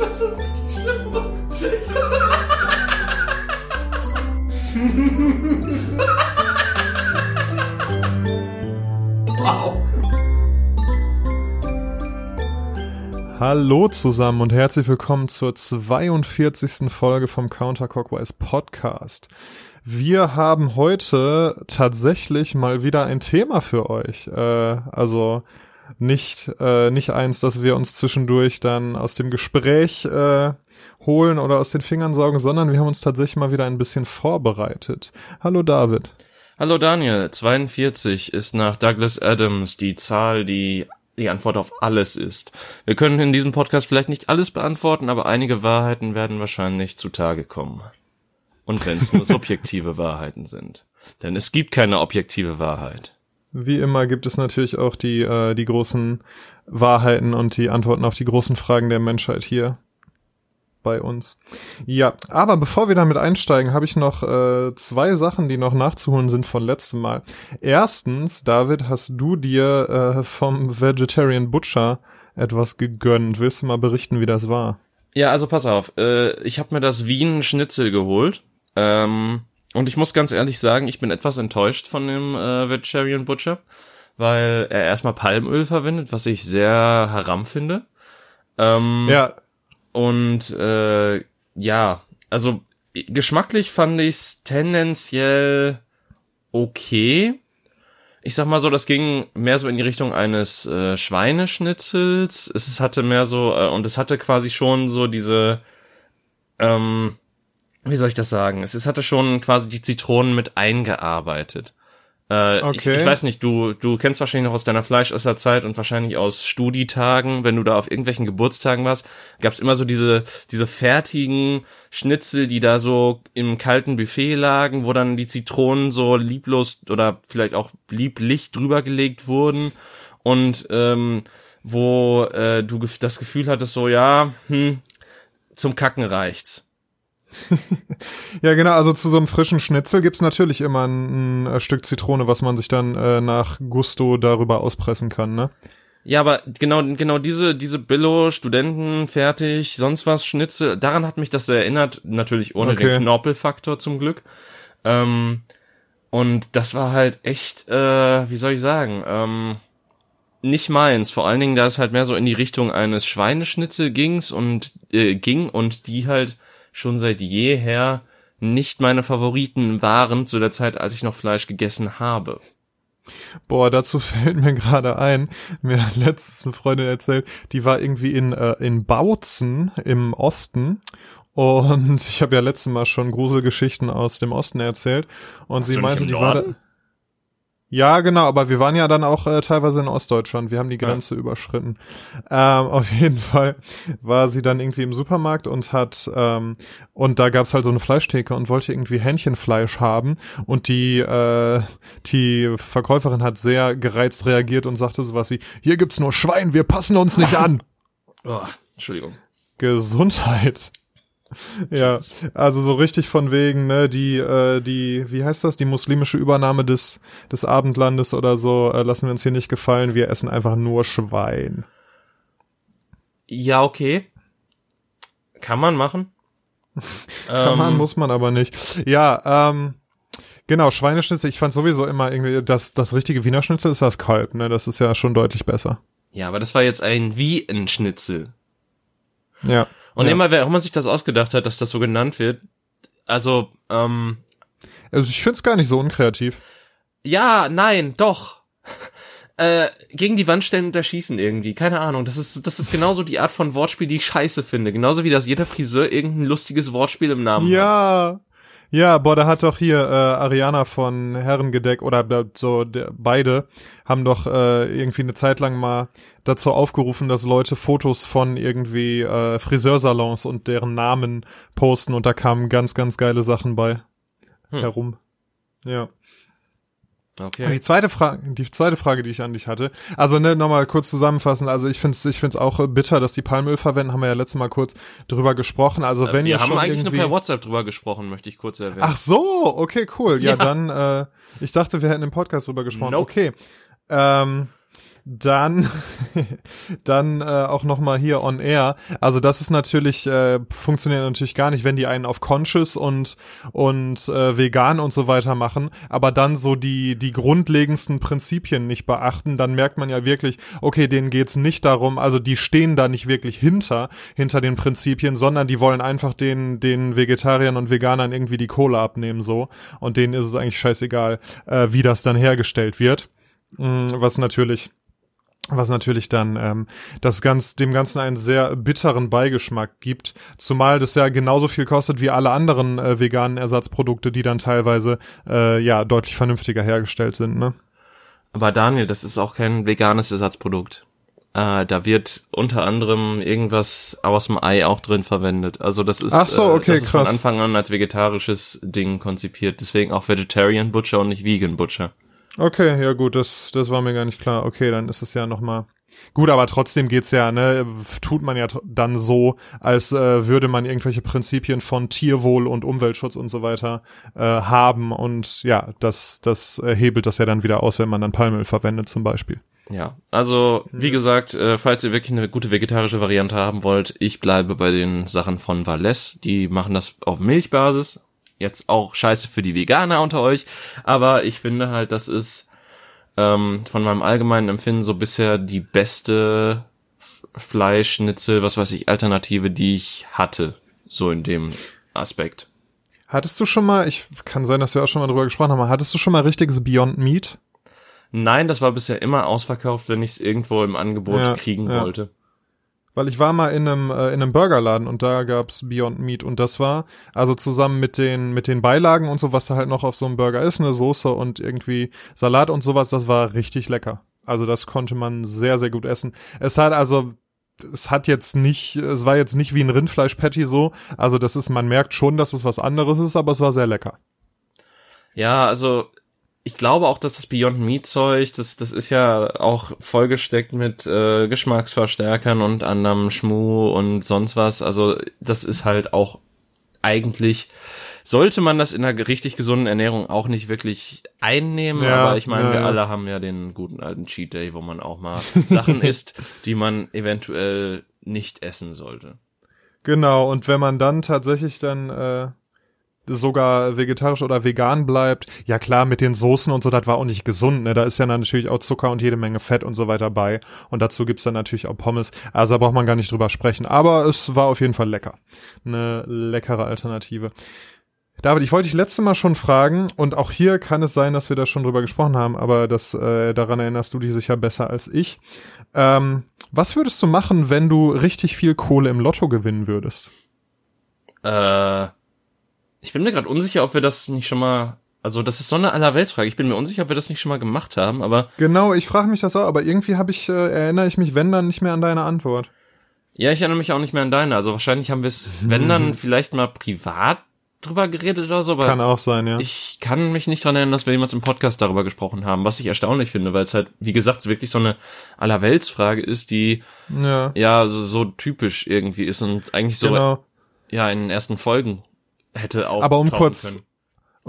Das ist richtig schlimm. wow. Hallo zusammen und herzlich willkommen zur 42. Folge vom Counter Cockwise Podcast. Wir haben heute tatsächlich mal wieder ein Thema für euch. Äh, also nicht, äh, nicht eins, dass wir uns zwischendurch dann aus dem Gespräch äh, holen oder aus den Fingern saugen, sondern wir haben uns tatsächlich mal wieder ein bisschen vorbereitet. Hallo David. Hallo Daniel, 42 ist nach Douglas Adams die Zahl, die die Antwort auf alles ist. Wir können in diesem Podcast vielleicht nicht alles beantworten, aber einige Wahrheiten werden wahrscheinlich zutage kommen. Und wenn es nur subjektive Wahrheiten sind. Denn es gibt keine objektive Wahrheit. Wie immer gibt es natürlich auch die, äh, die großen Wahrheiten und die Antworten auf die großen Fragen der Menschheit hier bei uns. Ja, aber bevor wir damit einsteigen, habe ich noch äh, zwei Sachen, die noch nachzuholen sind von letztem Mal. Erstens, David, hast du dir äh, vom Vegetarian Butcher etwas gegönnt? Willst du mal berichten, wie das war? Ja, also pass auf, äh, ich habe mir das Wien Schnitzel geholt. Ähm, und ich muss ganz ehrlich sagen, ich bin etwas enttäuscht von dem äh, Vegetarian Butcher, weil er erstmal Palmöl verwendet, was ich sehr haram finde. Ähm, ja. Und äh, ja, also geschmacklich fand ich's tendenziell okay. Ich sag mal so, das ging mehr so in die Richtung eines äh, Schweineschnitzels. Es hatte mehr so, äh, und es hatte quasi schon so diese, ähm, wie soll ich das sagen? Es, es hatte schon quasi die Zitronen mit eingearbeitet. Äh, okay. ich, ich weiß nicht, du, du kennst wahrscheinlich noch aus deiner Fleischesserzeit und wahrscheinlich aus Studietagen, wenn du da auf irgendwelchen Geburtstagen warst, gab's immer so diese, diese fertigen Schnitzel, die da so im kalten Buffet lagen, wo dann die Zitronen so lieblos oder vielleicht auch lieblich drüber gelegt wurden und ähm, wo äh, du das Gefühl hattest, so ja, hm, zum Kacken reicht's. ja, genau, also zu so einem frischen Schnitzel gibt's natürlich immer ein, ein, Stück Zitrone, was man sich dann äh, nach Gusto darüber auspressen kann, ne? Ja, aber genau, genau diese, diese Billo, Studenten, fertig, sonst was, Schnitzel, daran hat mich das erinnert, natürlich ohne okay. den Knorpelfaktor zum Glück. Ähm, und das war halt echt, äh, wie soll ich sagen, ähm, nicht meins. Vor allen Dingen, da es halt mehr so in die Richtung eines Schweineschnitzel ging's und äh, ging und die halt schon seit jeher nicht meine Favoriten waren zu der Zeit, als ich noch Fleisch gegessen habe. Boah, dazu fällt mir gerade ein, mir hat letztens eine Freundin erzählt, die war irgendwie in, äh, in Bautzen im Osten. Und ich habe ja letztes Mal schon Gruselgeschichten aus dem Osten erzählt. Und Hast sie meinte, die war da, ja, genau, aber wir waren ja dann auch äh, teilweise in Ostdeutschland. Wir haben die Grenze ja. überschritten. Ähm, auf jeden Fall war sie dann irgendwie im Supermarkt und hat ähm, und da gab's halt so eine Fleischtheke und wollte irgendwie Hähnchenfleisch haben und die äh, die Verkäuferin hat sehr gereizt reagiert und sagte sowas wie: Hier gibt's nur Schwein, wir passen uns nicht an. Oh, Entschuldigung. Gesundheit. Ja, also so richtig von wegen, ne, die, äh, die, wie heißt das, die muslimische Übernahme des, des Abendlandes oder so, äh, lassen wir uns hier nicht gefallen, wir essen einfach nur Schwein. Ja, okay. Kann man machen. Kann ähm, man, muss man aber nicht. Ja, ähm, genau, Schweineschnitzel, ich fand sowieso immer irgendwie, das, das richtige Wiener Schnitzel ist das Kalb, ne, das ist ja schon deutlich besser. Ja, aber das war jetzt ein wie ein Schnitzel. Ja. Und ja. immer, wer auch immer sich das ausgedacht hat, dass das so genannt wird, also, ähm. Also ich find's gar nicht so unkreativ. Ja, nein, doch. äh, gegen die Wand stellen und erschießen irgendwie. Keine Ahnung. Das ist, das ist genauso die Art von Wortspiel, die ich scheiße finde. Genauso wie das jeder Friseur irgendein lustiges Wortspiel im Namen ja. hat. Ja, boah, da hat doch hier äh, Ariana von Herrengedeck oder so der, beide haben doch äh, irgendwie eine Zeit lang mal dazu aufgerufen, dass Leute Fotos von irgendwie äh, Friseursalons und deren Namen posten und da kamen ganz, ganz geile Sachen bei hm. herum. Ja. Okay. Und die zweite Frage, die zweite Frage, die ich an dich hatte, also ne, nochmal kurz zusammenfassen. Also ich finde es, ich find's auch bitter, dass die Palmöl verwenden. Haben wir ja letztes Mal kurz drüber gesprochen. Also äh, wenn wir ihr haben schon eigentlich irgendwie... nur per WhatsApp drüber gesprochen, möchte ich kurz erwähnen. Ach so, okay, cool. Ja, ja. dann. Äh, ich dachte, wir hätten im Podcast drüber gesprochen. Nope. Okay. Ähm, Dann, dann äh, auch noch mal hier on air. Also das ist natürlich äh, funktioniert natürlich gar nicht, wenn die einen auf conscious und und äh, vegan und so weiter machen, aber dann so die die grundlegendsten Prinzipien nicht beachten, dann merkt man ja wirklich, okay, denen geht's nicht darum, also die stehen da nicht wirklich hinter hinter den Prinzipien, sondern die wollen einfach den den Vegetariern und Veganern irgendwie die Kohle abnehmen so und denen ist es eigentlich scheißegal, äh, wie das dann hergestellt wird. Mm, was natürlich was natürlich dann ähm, das ganz dem Ganzen einen sehr bitteren Beigeschmack gibt, zumal das ja genauso viel kostet wie alle anderen äh, veganen Ersatzprodukte, die dann teilweise äh, ja deutlich vernünftiger hergestellt sind. Ne? Aber Daniel, das ist auch kein veganes Ersatzprodukt. Äh, da wird unter anderem irgendwas aus dem Ei auch drin verwendet. Also das ist, Ach so, okay, äh, das ist krass. von Anfang an als vegetarisches Ding konzipiert. Deswegen auch Vegetarian Butcher und nicht Vegan Butcher. Okay, ja gut, das das war mir gar nicht klar. Okay, dann ist es ja noch mal Gut, aber trotzdem geht's ja, ne, tut man ja dann so, als äh, würde man irgendwelche Prinzipien von Tierwohl und Umweltschutz und so weiter äh, haben und ja, das das äh, hebelt das ja dann wieder aus, wenn man dann Palmöl verwendet zum Beispiel. Ja, also wie gesagt, äh, falls ihr wirklich eine gute vegetarische Variante haben wollt, ich bleibe bei den Sachen von Valles. Die machen das auf Milchbasis. Jetzt auch scheiße für die Veganer unter euch, aber ich finde halt, das ist ähm, von meinem allgemeinen Empfinden so bisher die beste F Fleischschnitzel, was weiß ich, Alternative, die ich hatte, so in dem Aspekt. Hattest du schon mal, ich kann sein, dass wir auch schon mal drüber gesprochen haben, hattest du schon mal richtiges Beyond Meat? Nein, das war bisher immer ausverkauft, wenn ich es irgendwo im Angebot Ja, kriegen ja. wollte. Weil ich war mal in einem, äh, in einem Burgerladen und da gab's Beyond Meat und das war, also zusammen mit den, mit den Beilagen und so, was da halt noch auf so einem Burger ist, eine Soße und irgendwie Salat und sowas, das war richtig lecker. Also das konnte man sehr, sehr gut essen. Es hat also, es hat jetzt nicht, es war jetzt nicht wie ein Rindfleisch-Patty so, also das ist, man merkt schon, dass es was anderes ist, aber es war sehr lecker. Ja, also ich glaube auch, dass das Beyond Meat Zeug, das, das ist ja auch vollgesteckt mit äh, Geschmacksverstärkern und anderem Schmu und sonst was. Also das ist halt auch eigentlich, sollte man das in einer richtig gesunden Ernährung auch nicht wirklich einnehmen. Ja, aber ich meine, ja, wir ja. alle haben ja den guten alten Cheat Day, wo man auch mal Sachen isst, die man eventuell nicht essen sollte. Genau, und wenn man dann tatsächlich dann äh, sogar vegetarisch oder vegan bleibt, ja klar, mit den Soßen und so, das war auch nicht gesund, ne? Da ist ja natürlich auch Zucker und jede Menge Fett und so weiter bei. Und dazu gibt's dann natürlich auch Pommes. Also da braucht man gar nicht drüber sprechen. Aber es war auf jeden Fall lecker. Eine leckere Alternative. David, ich wollte dich letzte Mal schon fragen, und auch hier kann es sein, dass wir da schon drüber gesprochen haben, aber das, äh, daran erinnerst du dich sicher besser als ich. Ähm, was würdest du machen, wenn du richtig viel Kohle im Lotto gewinnen würdest? Äh, ich bin mir gerade unsicher, ob wir das nicht schon mal. Also das ist so eine Allerweltsfrage. Ich bin mir unsicher, ob wir das nicht schon mal gemacht haben, aber Genau, ich frage mich das auch, aber irgendwie habe ich, äh, erinnere ich mich, wenn dann nicht mehr an deine Antwort. ja, ich erinnere mich auch nicht mehr an deine. Also wahrscheinlich haben wir es, wenn dann vielleicht mal privat drüber geredet oder so, aber Kann auch sein, ja. ich kann mich nicht dran erinnern, dass wir jemals im Podcast darüber gesprochen haben, was ich erstaunlich finde, weil es halt, wie gesagt, wirklich so eine Allerweltsfrage ist, die ja, ja so, so typisch irgendwie ist und eigentlich so genau. ja in den ersten Folgen hätte auch Aber um kurz, können.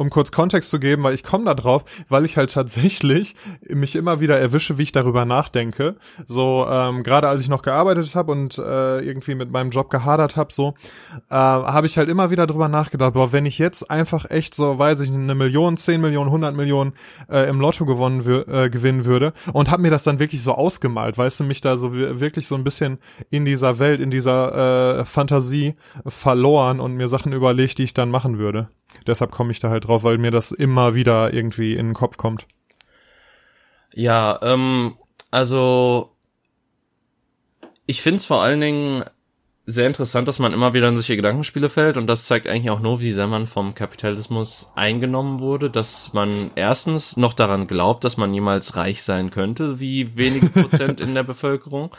Um kurz Kontext zu geben, weil ich komme da drauf, weil ich halt tatsächlich mich immer wieder erwische, wie ich darüber nachdenke. So ähm, gerade als ich noch gearbeitet habe und äh, irgendwie mit meinem Job gehadert habe, so äh, habe ich halt immer wieder drüber nachgedacht. Boah, wenn ich jetzt einfach echt so, weiß ich, eine Million, zehn Millionen, hundert Millionen äh, im Lotto gewonnen äh, gewinnen würde und habe mir das dann wirklich so ausgemalt, weißt du, mich da so wir- wirklich so ein bisschen in dieser Welt, in dieser äh, Fantasie verloren und mir Sachen überlegt, die ich dann machen würde. Deshalb komme ich da halt drauf, weil mir das immer wieder irgendwie in den Kopf kommt. Ja, ähm, also ich find's vor allen Dingen sehr interessant, dass man immer wieder in solche Gedankenspiele fällt und das zeigt eigentlich auch nur, wie sehr man vom Kapitalismus eingenommen wurde, dass man erstens noch daran glaubt, dass man jemals reich sein könnte, wie wenige Prozent in der Bevölkerung.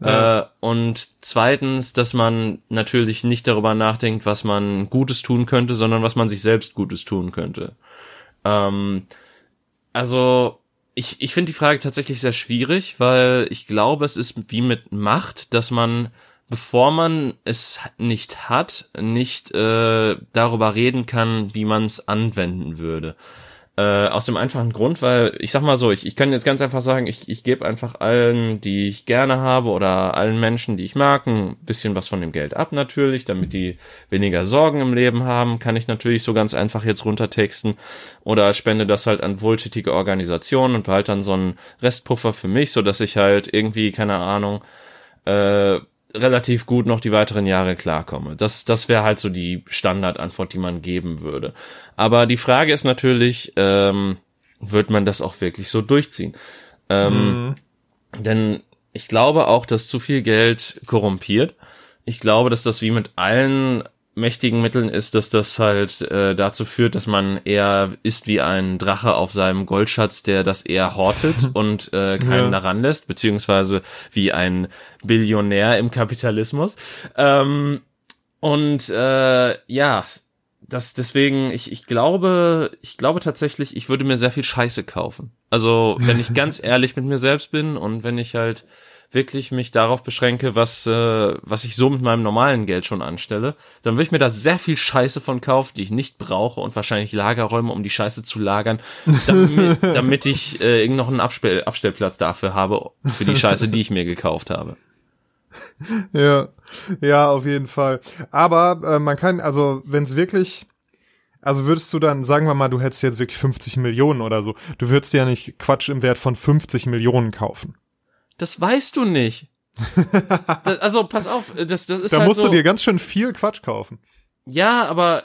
Ja. Äh, und zweitens, dass man natürlich nicht darüber nachdenkt, was man Gutes tun könnte, sondern was man sich selbst Gutes tun könnte. Ähm, also ich, ich finde die Frage tatsächlich sehr schwierig, weil ich glaube, es ist wie mit Macht, dass man, bevor man es nicht hat, nicht äh, darüber reden kann, wie man es anwenden würde. Äh, aus dem einfachen Grund, weil ich sag mal so, ich, ich kann jetzt ganz einfach sagen, ich, ich gebe einfach allen, die ich gerne habe oder allen Menschen, die ich mag, ein bisschen was von dem Geld ab natürlich, damit die weniger Sorgen im Leben haben, kann ich natürlich so ganz einfach jetzt runtertexten oder spende das halt an wohltätige Organisationen und behalte dann so einen Restpuffer für mich, so dass ich halt irgendwie, keine Ahnung, äh, relativ gut noch die weiteren Jahre klarkomme. Das, das wäre halt so die Standardantwort, die man geben würde. Aber die Frage ist natürlich, ähm, wird man das auch wirklich so durchziehen? Ähm, mhm. Denn ich glaube auch, dass zu viel Geld korrumpiert. Ich glaube, dass das wie mit allen mächtigen Mitteln ist, dass das halt äh, dazu führt, dass man eher ist wie ein Drache auf seinem Goldschatz, der das eher hortet und äh, keinen ja. daran lässt, beziehungsweise wie ein Billionär im Kapitalismus. Ähm, und äh, ja, das deswegen, ich, ich glaube, ich glaube tatsächlich, ich würde mir sehr viel Scheiße kaufen. Also, wenn ich ganz ehrlich mit mir selbst bin und wenn ich halt wirklich mich darauf beschränke, was, äh, was ich so mit meinem normalen Geld schon anstelle, dann würde ich mir da sehr viel Scheiße von kaufen, die ich nicht brauche und wahrscheinlich Lagerräume, um die Scheiße zu lagern, damit, damit ich äh, noch einen Abstell Abstellplatz dafür habe, für die Scheiße, die ich mir gekauft habe. Ja, ja, auf jeden Fall. Aber äh, man kann, also wenn es wirklich also würdest du dann, sagen wir mal, du hättest jetzt wirklich 50 Millionen oder so, du würdest dir ja nicht Quatsch im Wert von 50 Millionen kaufen. Das weißt du nicht. das, also pass auf, das, das ist Da halt musst so, du dir ganz schön viel Quatsch kaufen. Ja, aber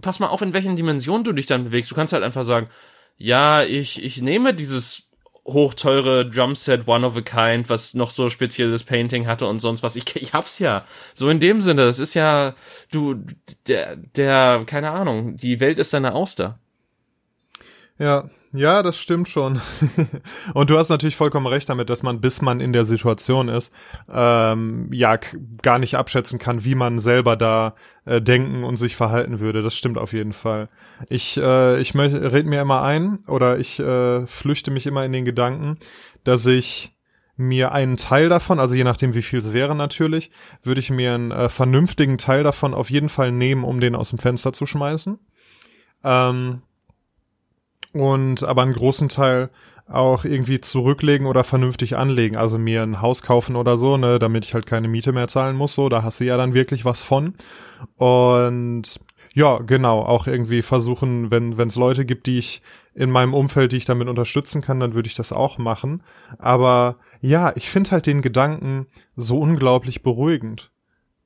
pass mal auf, in welchen Dimensionen du dich dann bewegst. Du kannst halt einfach sagen, ja, ich, ich nehme dieses hochteure Drumset One of a Kind, was noch so spezielles Painting hatte und sonst was. Ich, ich hab's ja. So in dem Sinne, das ist ja, du, der, der, keine Ahnung, die Welt ist deine Auster. Ja, ja, das stimmt schon. und du hast natürlich vollkommen recht damit, dass man, bis man in der Situation ist, ähm, ja, gar nicht abschätzen kann, wie man selber da äh, denken und sich verhalten würde. Das stimmt auf jeden Fall. Ich, äh, ich rede mir immer ein oder ich äh, flüchte mich immer in den Gedanken, dass ich mir einen Teil davon, also je nachdem wie viel es wäre natürlich, würde ich mir einen äh, vernünftigen Teil davon auf jeden Fall nehmen, um den aus dem Fenster zu schmeißen. Ähm, und aber einen großen Teil auch irgendwie zurücklegen oder vernünftig anlegen. Also mir ein Haus kaufen oder so, ne, damit ich halt keine Miete mehr zahlen muss. So, da hast du ja dann wirklich was von. Und ja, genau, auch irgendwie versuchen, wenn es Leute gibt, die ich in meinem Umfeld, die ich damit unterstützen kann, dann würde ich das auch machen. Aber ja, ich finde halt den Gedanken so unglaublich beruhigend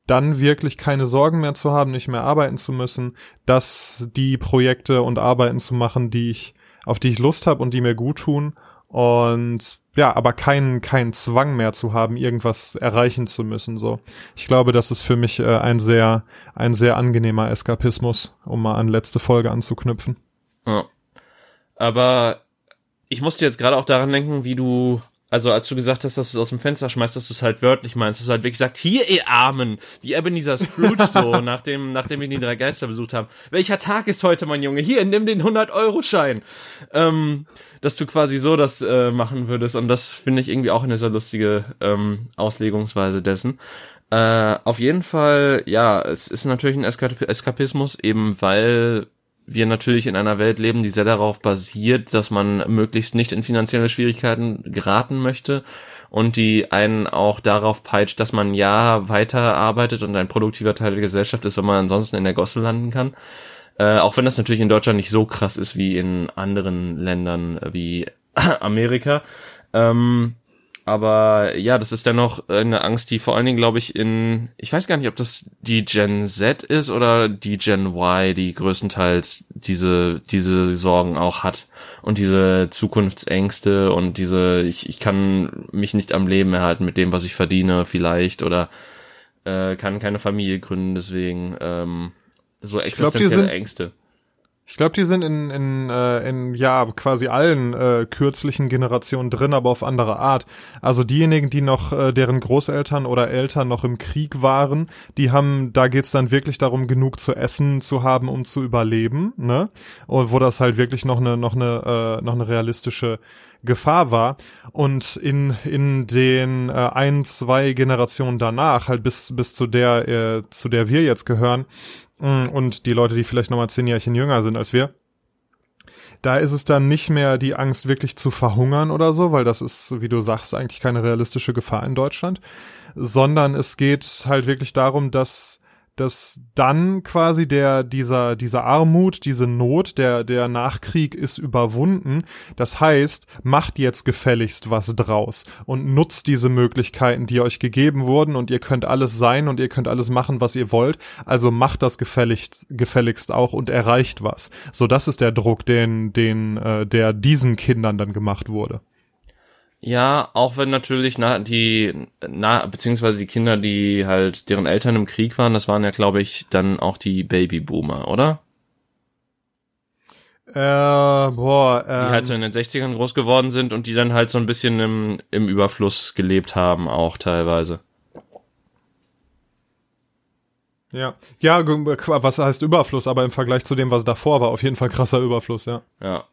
dann wirklich keine Sorgen mehr zu haben, nicht mehr arbeiten zu müssen, dass die Projekte und Arbeiten zu machen, die ich, auf die ich Lust habe und die mir gut tun und ja, aber keinen keinen Zwang mehr zu haben, irgendwas erreichen zu müssen. So, ich glaube, das ist für mich äh, ein sehr ein sehr angenehmer Eskapismus, um mal an letzte Folge anzuknüpfen. Ja. Aber ich musste jetzt gerade auch daran denken, wie du also als du gesagt hast, dass du es aus dem Fenster schmeißt, dass du es halt wörtlich meinst, dass du halt wirklich gesagt, hier ihr Armen, wie Ebenezer Scrooge so, nachdem, nachdem wir die drei Geister besucht haben. Welcher Tag ist heute, mein Junge? Hier, nimm den 100-Euro-Schein. Ähm, dass du quasi so das äh, machen würdest und das finde ich irgendwie auch eine sehr lustige ähm, Auslegungsweise dessen. Äh, auf jeden Fall, ja, es ist natürlich ein Eskapismus, eben weil wir natürlich in einer Welt leben, die sehr darauf basiert, dass man möglichst nicht in finanzielle Schwierigkeiten geraten möchte und die einen auch darauf peitscht, dass man ja weiterarbeitet und ein produktiver Teil der Gesellschaft ist, wenn man ansonsten in der Gosse landen kann. Äh, auch wenn das natürlich in Deutschland nicht so krass ist wie in anderen Ländern wie Amerika. Ähm, aber ja, das ist dennoch eine Angst, die vor allen Dingen, glaube ich, in, ich weiß gar nicht, ob das die Gen Z ist oder die Gen Y, die größtenteils diese, diese Sorgen auch hat. Und diese Zukunftsängste und diese, ich, ich kann mich nicht am Leben erhalten mit dem, was ich verdiene, vielleicht, oder äh, kann keine Familie gründen, deswegen ähm, so existenzielle glaub, Ängste. Ich glaube, die sind in, in, äh, in ja quasi allen äh, kürzlichen Generationen drin, aber auf andere Art. Also diejenigen, die noch, äh, deren Großeltern oder Eltern noch im Krieg waren, die haben, da geht's dann wirklich darum, genug zu essen zu haben, um zu überleben, ne? Und wo das halt wirklich noch eine, noch eine, äh, noch eine realistische Gefahr war. Und in, in den äh, ein, zwei Generationen danach, halt bis, bis zu der, äh, zu der wir jetzt gehören, und die Leute, die vielleicht nochmal zehn Jährchen jünger sind als wir, Da ist es dann nicht mehr die Angst, wirklich zu verhungern oder so, weil das ist, wie du sagst, eigentlich keine realistische Gefahr in Deutschland, sondern es geht halt wirklich darum, dass dass dann quasi der dieser dieser Armut, diese Not, der der Nachkrieg ist überwunden. Das heißt, macht jetzt gefälligst was draus und nutzt diese Möglichkeiten, die euch gegeben wurden und ihr könnt alles sein und ihr könnt alles machen, was ihr wollt. Also macht das gefälligst gefälligst auch und erreicht was. So das ist der Druck, den den äh, der diesen Kindern dann gemacht wurde. Ja, auch wenn natürlich na, die, na, beziehungsweise die Kinder, die halt, deren Eltern im Krieg waren, das waren ja, glaube ich, dann auch die Babyboomer, oder? Äh, boah, ähm, die halt so in den 60ern groß geworden sind und die dann halt so ein bisschen im, im Überfluss gelebt haben, auch teilweise. Ja, ja, was heißt Überfluss, aber im Vergleich zu dem, was davor war, auf jeden Fall krasser Überfluss, ja. Ja,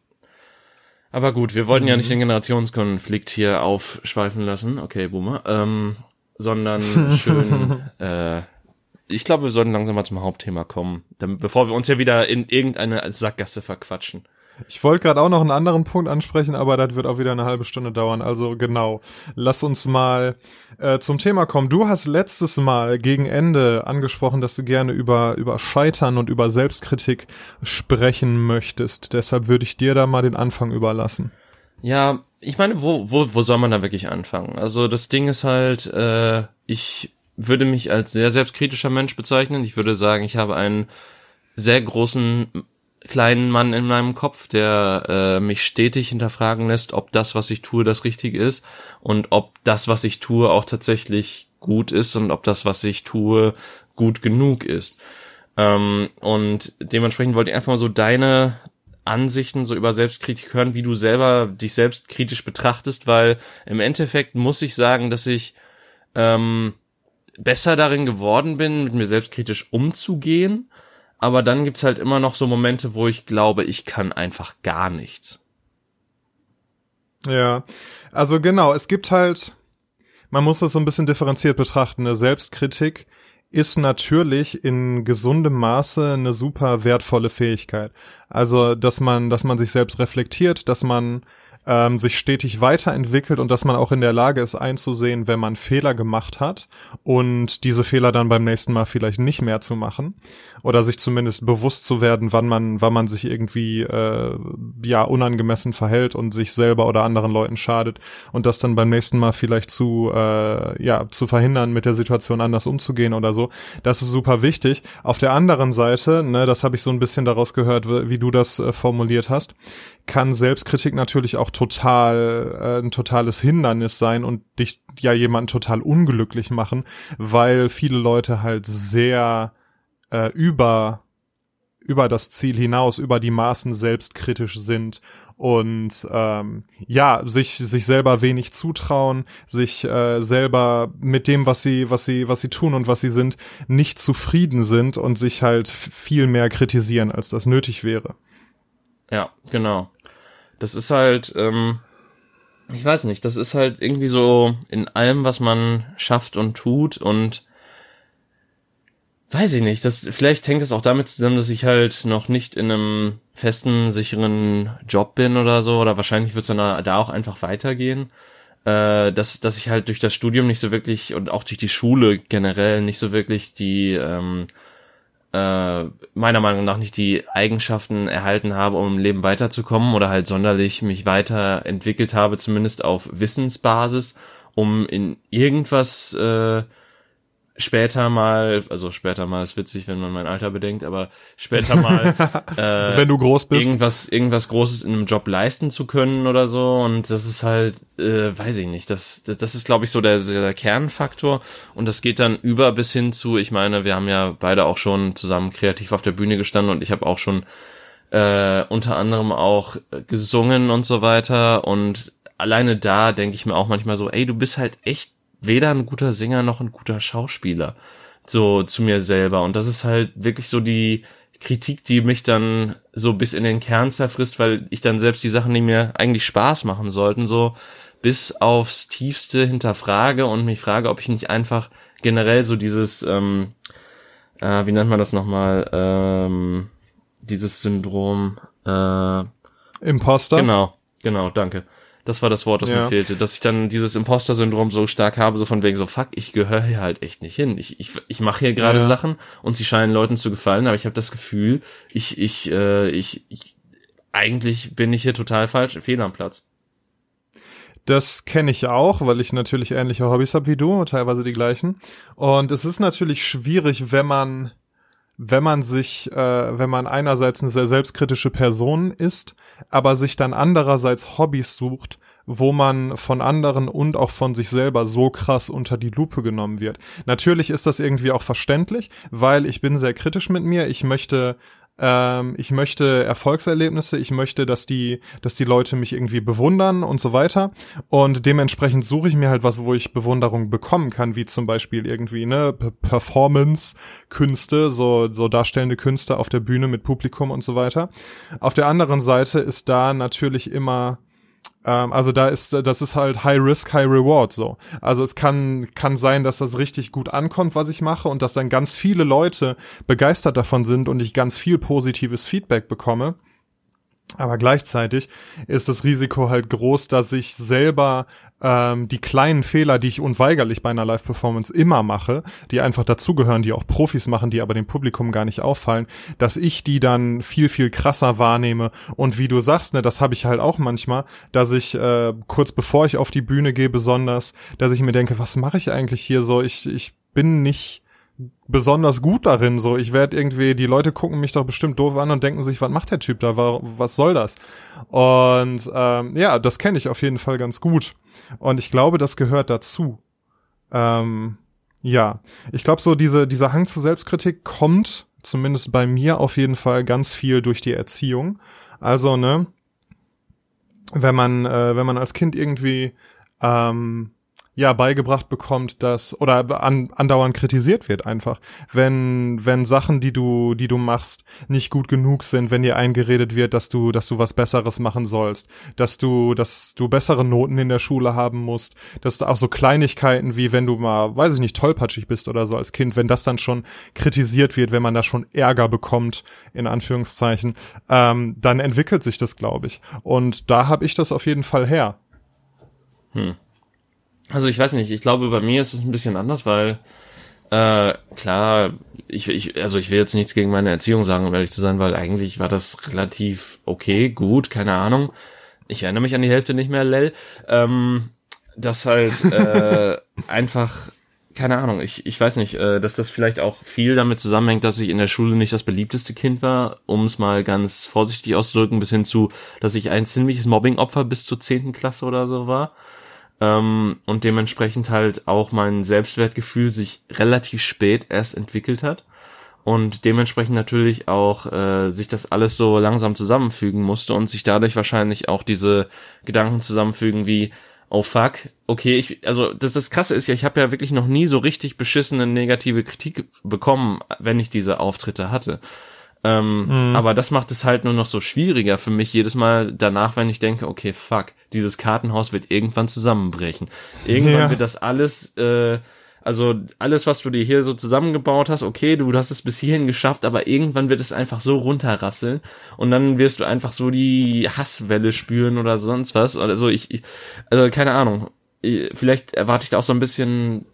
aber gut, wir wollten mhm. ja nicht den Generationskonflikt hier aufschweifen lassen, okay, Boomer, ähm, sondern schön, äh, ich glaube, wir sollten langsam mal zum Hauptthema kommen, damit, bevor wir uns ja wieder in irgendeine Sackgasse verquatschen. Ich wollte gerade auch noch einen anderen Punkt ansprechen, aber das wird auch wieder eine halbe Stunde dauern. Also genau. Lass uns mal äh, zum Thema kommen. Du hast letztes Mal gegen Ende angesprochen, dass du gerne über, über Scheitern und über Selbstkritik sprechen möchtest. Deshalb würde ich dir da mal den Anfang überlassen. Ja, ich meine, wo, wo, wo soll man da wirklich anfangen? Also das Ding ist halt, äh, ich würde mich als sehr selbstkritischer Mensch bezeichnen. Ich würde sagen, ich habe einen sehr großen kleinen Mann in meinem Kopf, der äh, mich stetig hinterfragen lässt, ob das, was ich tue, das Richtige ist und ob das, was ich tue, auch tatsächlich gut ist und ob das, was ich tue, gut genug ist. Ähm, und dementsprechend wollte ich einfach mal so deine Ansichten so über Selbstkritik hören, wie du selber dich selbst kritisch betrachtest, weil im Endeffekt muss ich sagen, dass ich ähm, besser darin geworden bin, mit mir selbstkritisch umzugehen aber dann gibt's halt immer noch so Momente, wo ich glaube, ich kann einfach gar nichts. Ja, also genau, es gibt halt, man muss das so ein bisschen differenziert betrachten. Eine Selbstkritik ist natürlich in gesundem Maße eine super wertvolle Fähigkeit. Also, dass man, dass man sich selbst reflektiert, dass man ähm, sich stetig weiterentwickelt und dass man auch in der Lage ist einzusehen, wenn man Fehler gemacht hat und diese Fehler dann beim nächsten Mal vielleicht nicht mehr zu machen oder sich zumindest bewusst zu werden, wann man, wann man sich irgendwie äh, ja unangemessen verhält und sich selber oder anderen Leuten schadet und das dann beim nächsten Mal vielleicht zu äh, ja zu verhindern, mit der Situation anders umzugehen oder so. Das ist super wichtig. Auf der anderen Seite, ne, das habe ich so ein bisschen daraus gehört, wie du das äh, formuliert hast kann Selbstkritik natürlich auch total äh, ein totales Hindernis sein und dich ja jemanden total unglücklich machen, weil viele Leute halt sehr äh, über über das Ziel hinaus, über die Maßen selbstkritisch sind und ähm, ja sich sich selber wenig zutrauen, sich äh, selber mit dem was sie was sie was sie tun und was sie sind nicht zufrieden sind und sich halt viel mehr kritisieren als das nötig wäre. Ja, genau. Das ist halt, ähm, ich weiß nicht, das ist halt irgendwie so in allem, was man schafft und tut und weiß ich nicht, das, vielleicht hängt es auch damit zusammen, dass ich halt noch nicht in einem festen, sicheren Job bin oder so, oder wahrscheinlich wird es dann da auch einfach weitergehen, äh, dass, dass ich halt durch das Studium nicht so wirklich und auch durch die Schule generell nicht so wirklich die ähm, äh, meiner Meinung nach nicht die Eigenschaften erhalten habe, um im Leben weiterzukommen oder halt sonderlich mich weiterentwickelt habe, zumindest auf Wissensbasis, um in irgendwas äh, später mal, also später mal ist witzig, wenn man mein Alter bedenkt, aber später mal, äh, wenn du groß bist, irgendwas, irgendwas Großes in einem Job leisten zu können oder so. Und das ist halt, äh, weiß ich nicht, das, das ist, glaube ich, so der, der Kernfaktor. Und das geht dann über bis hin zu, ich meine, wir haben ja beide auch schon zusammen kreativ auf der Bühne gestanden und ich habe auch schon äh, unter anderem auch gesungen und so weiter. Und alleine da denke ich mir auch manchmal so, ey, du bist halt echt weder ein guter Sänger noch ein guter Schauspieler. So zu mir selber. Und das ist halt wirklich so die Kritik, die mich dann so bis in den Kern zerfrisst, weil ich dann selbst die Sachen, die mir eigentlich Spaß machen sollten, so bis aufs Tiefste hinterfrage und mich frage, ob ich nicht einfach generell so dieses, ähm, äh, wie nennt man das nochmal, ähm, dieses Syndrom, äh, Imposter? Genau, genau, danke. Das war das Wort, das Ja. mir fehlte. Dass ich dann dieses Imposter-Syndrom so stark habe, so von wegen so, fuck, ich gehöre hier halt echt nicht hin. Ich, ich, ich mache hier gerade Ja. Sachen und sie scheinen Leuten zu gefallen, aber ich habe das Gefühl, ich, ich, äh, ich, ich, eigentlich bin ich hier total falsch, fehl am Platz. Das kenne ich auch, weil ich natürlich ähnliche Hobbys habe wie du, teilweise die gleichen. Und es ist natürlich schwierig, wenn man, wenn man sich, äh, wenn man einerseits eine sehr selbstkritische Person ist, aber sich dann andererseits Hobbys sucht, wo man von anderen und auch von sich selber so krass unter die Lupe genommen wird. Natürlich ist das irgendwie auch verständlich, weil ich bin sehr kritisch mit mir. Ich möchte ähm, ich möchte Erfolgserlebnisse, ich möchte, dass die, dass die Leute mich irgendwie bewundern und so weiter. Und dementsprechend suche ich mir halt was, wo ich Bewunderung bekommen kann, wie zum Beispiel irgendwie ne Performance-Künste, so so darstellende Künste auf der Bühne mit Publikum und so weiter. Auf der anderen Seite ist da natürlich immer also da ist, das ist halt High Risk, High Reward so. Also es kann, kann sein, dass das richtig gut ankommt, was ich mache und dass dann ganz viele Leute begeistert davon sind und ich ganz viel positives Feedback bekomme. Aber gleichzeitig ist das Risiko halt groß, dass ich selber ähm, die kleinen Fehler, die ich unweigerlich bei einer Live-Performance immer mache, die einfach dazugehören, die auch Profis machen, die aber dem Publikum gar nicht auffallen, dass ich die dann viel, viel krasser wahrnehme. Und wie du sagst, ne, das habe ich halt auch manchmal, dass ich äh, kurz bevor ich auf die Bühne gehe, besonders, dass ich mir denke, was mache ich eigentlich hier so? Ich, ich bin nicht besonders gut darin. So, ich werde irgendwie, die Leute gucken mich doch bestimmt doof an und denken sich, was macht der Typ da? Wa- Was soll das? Und ähm, ja, das kenne ich auf jeden Fall ganz gut. Und ich glaube, das gehört dazu. Ähm, ja, ich glaube, so diese dieser Hang zur Selbstkritik kommt zumindest bei mir auf jeden Fall ganz viel durch die Erziehung. Also ne, wenn man äh, wenn man als Kind irgendwie ähm, ja beigebracht bekommt, dass oder an, andauernd kritisiert wird einfach, wenn wenn Sachen, die du die du machst, nicht gut genug sind, wenn dir eingeredet wird, dass du dass du was Besseres machen sollst, dass du dass du bessere Noten in der Schule haben musst, dass du auch so Kleinigkeiten wie wenn du mal, weiß ich nicht, tollpatschig bist oder so als Kind, wenn das dann schon kritisiert wird, wenn man da schon Ärger bekommt in Anführungszeichen, ähm, dann entwickelt sich das, glaube ich. Und da habe ich das auf jeden Fall her. Also ich weiß nicht, ich glaube, bei mir ist es ein bisschen anders, weil äh, klar, ich, ich, also ich will jetzt nichts gegen meine Erziehung sagen, um ehrlich zu sein, weil eigentlich war das relativ okay, gut, keine Ahnung. Ich erinnere mich an die Hälfte nicht mehr, Lel. Ähm, das halt äh, einfach, keine Ahnung, ich, ich weiß nicht, äh, dass das vielleicht auch viel damit zusammenhängt, dass ich in der Schule nicht das beliebteste Kind war, um es mal ganz vorsichtig auszudrücken, bis hin zu, dass ich ein ziemliches Mobbing-Opfer bis zur zehnten Klasse oder so war ähm, und dementsprechend halt auch mein Selbstwertgefühl sich relativ spät erst entwickelt hat und dementsprechend natürlich auch äh, sich das alles so langsam zusammenfügen musste und sich dadurch wahrscheinlich auch diese Gedanken zusammenfügen wie oh fuck, okay, ich also das das krasse ist ja, ich habe ja wirklich noch nie so richtig beschissene negative Kritik bekommen, wenn ich diese Auftritte hatte. Ähm, Aber das macht es halt nur noch so schwieriger für mich jedes Mal danach, wenn ich denke, okay, fuck, dieses Kartenhaus wird irgendwann zusammenbrechen. Irgendwann Ja. wird das alles, äh, also alles, was du dir hier so zusammengebaut hast, okay, du hast es bis hierhin geschafft, aber irgendwann wird es einfach so runterrasseln und dann wirst du einfach so die Hasswelle spüren oder sonst was. Also ich, ich also keine Ahnung. Ich- Vielleicht erwarte ich da auch so ein bisschen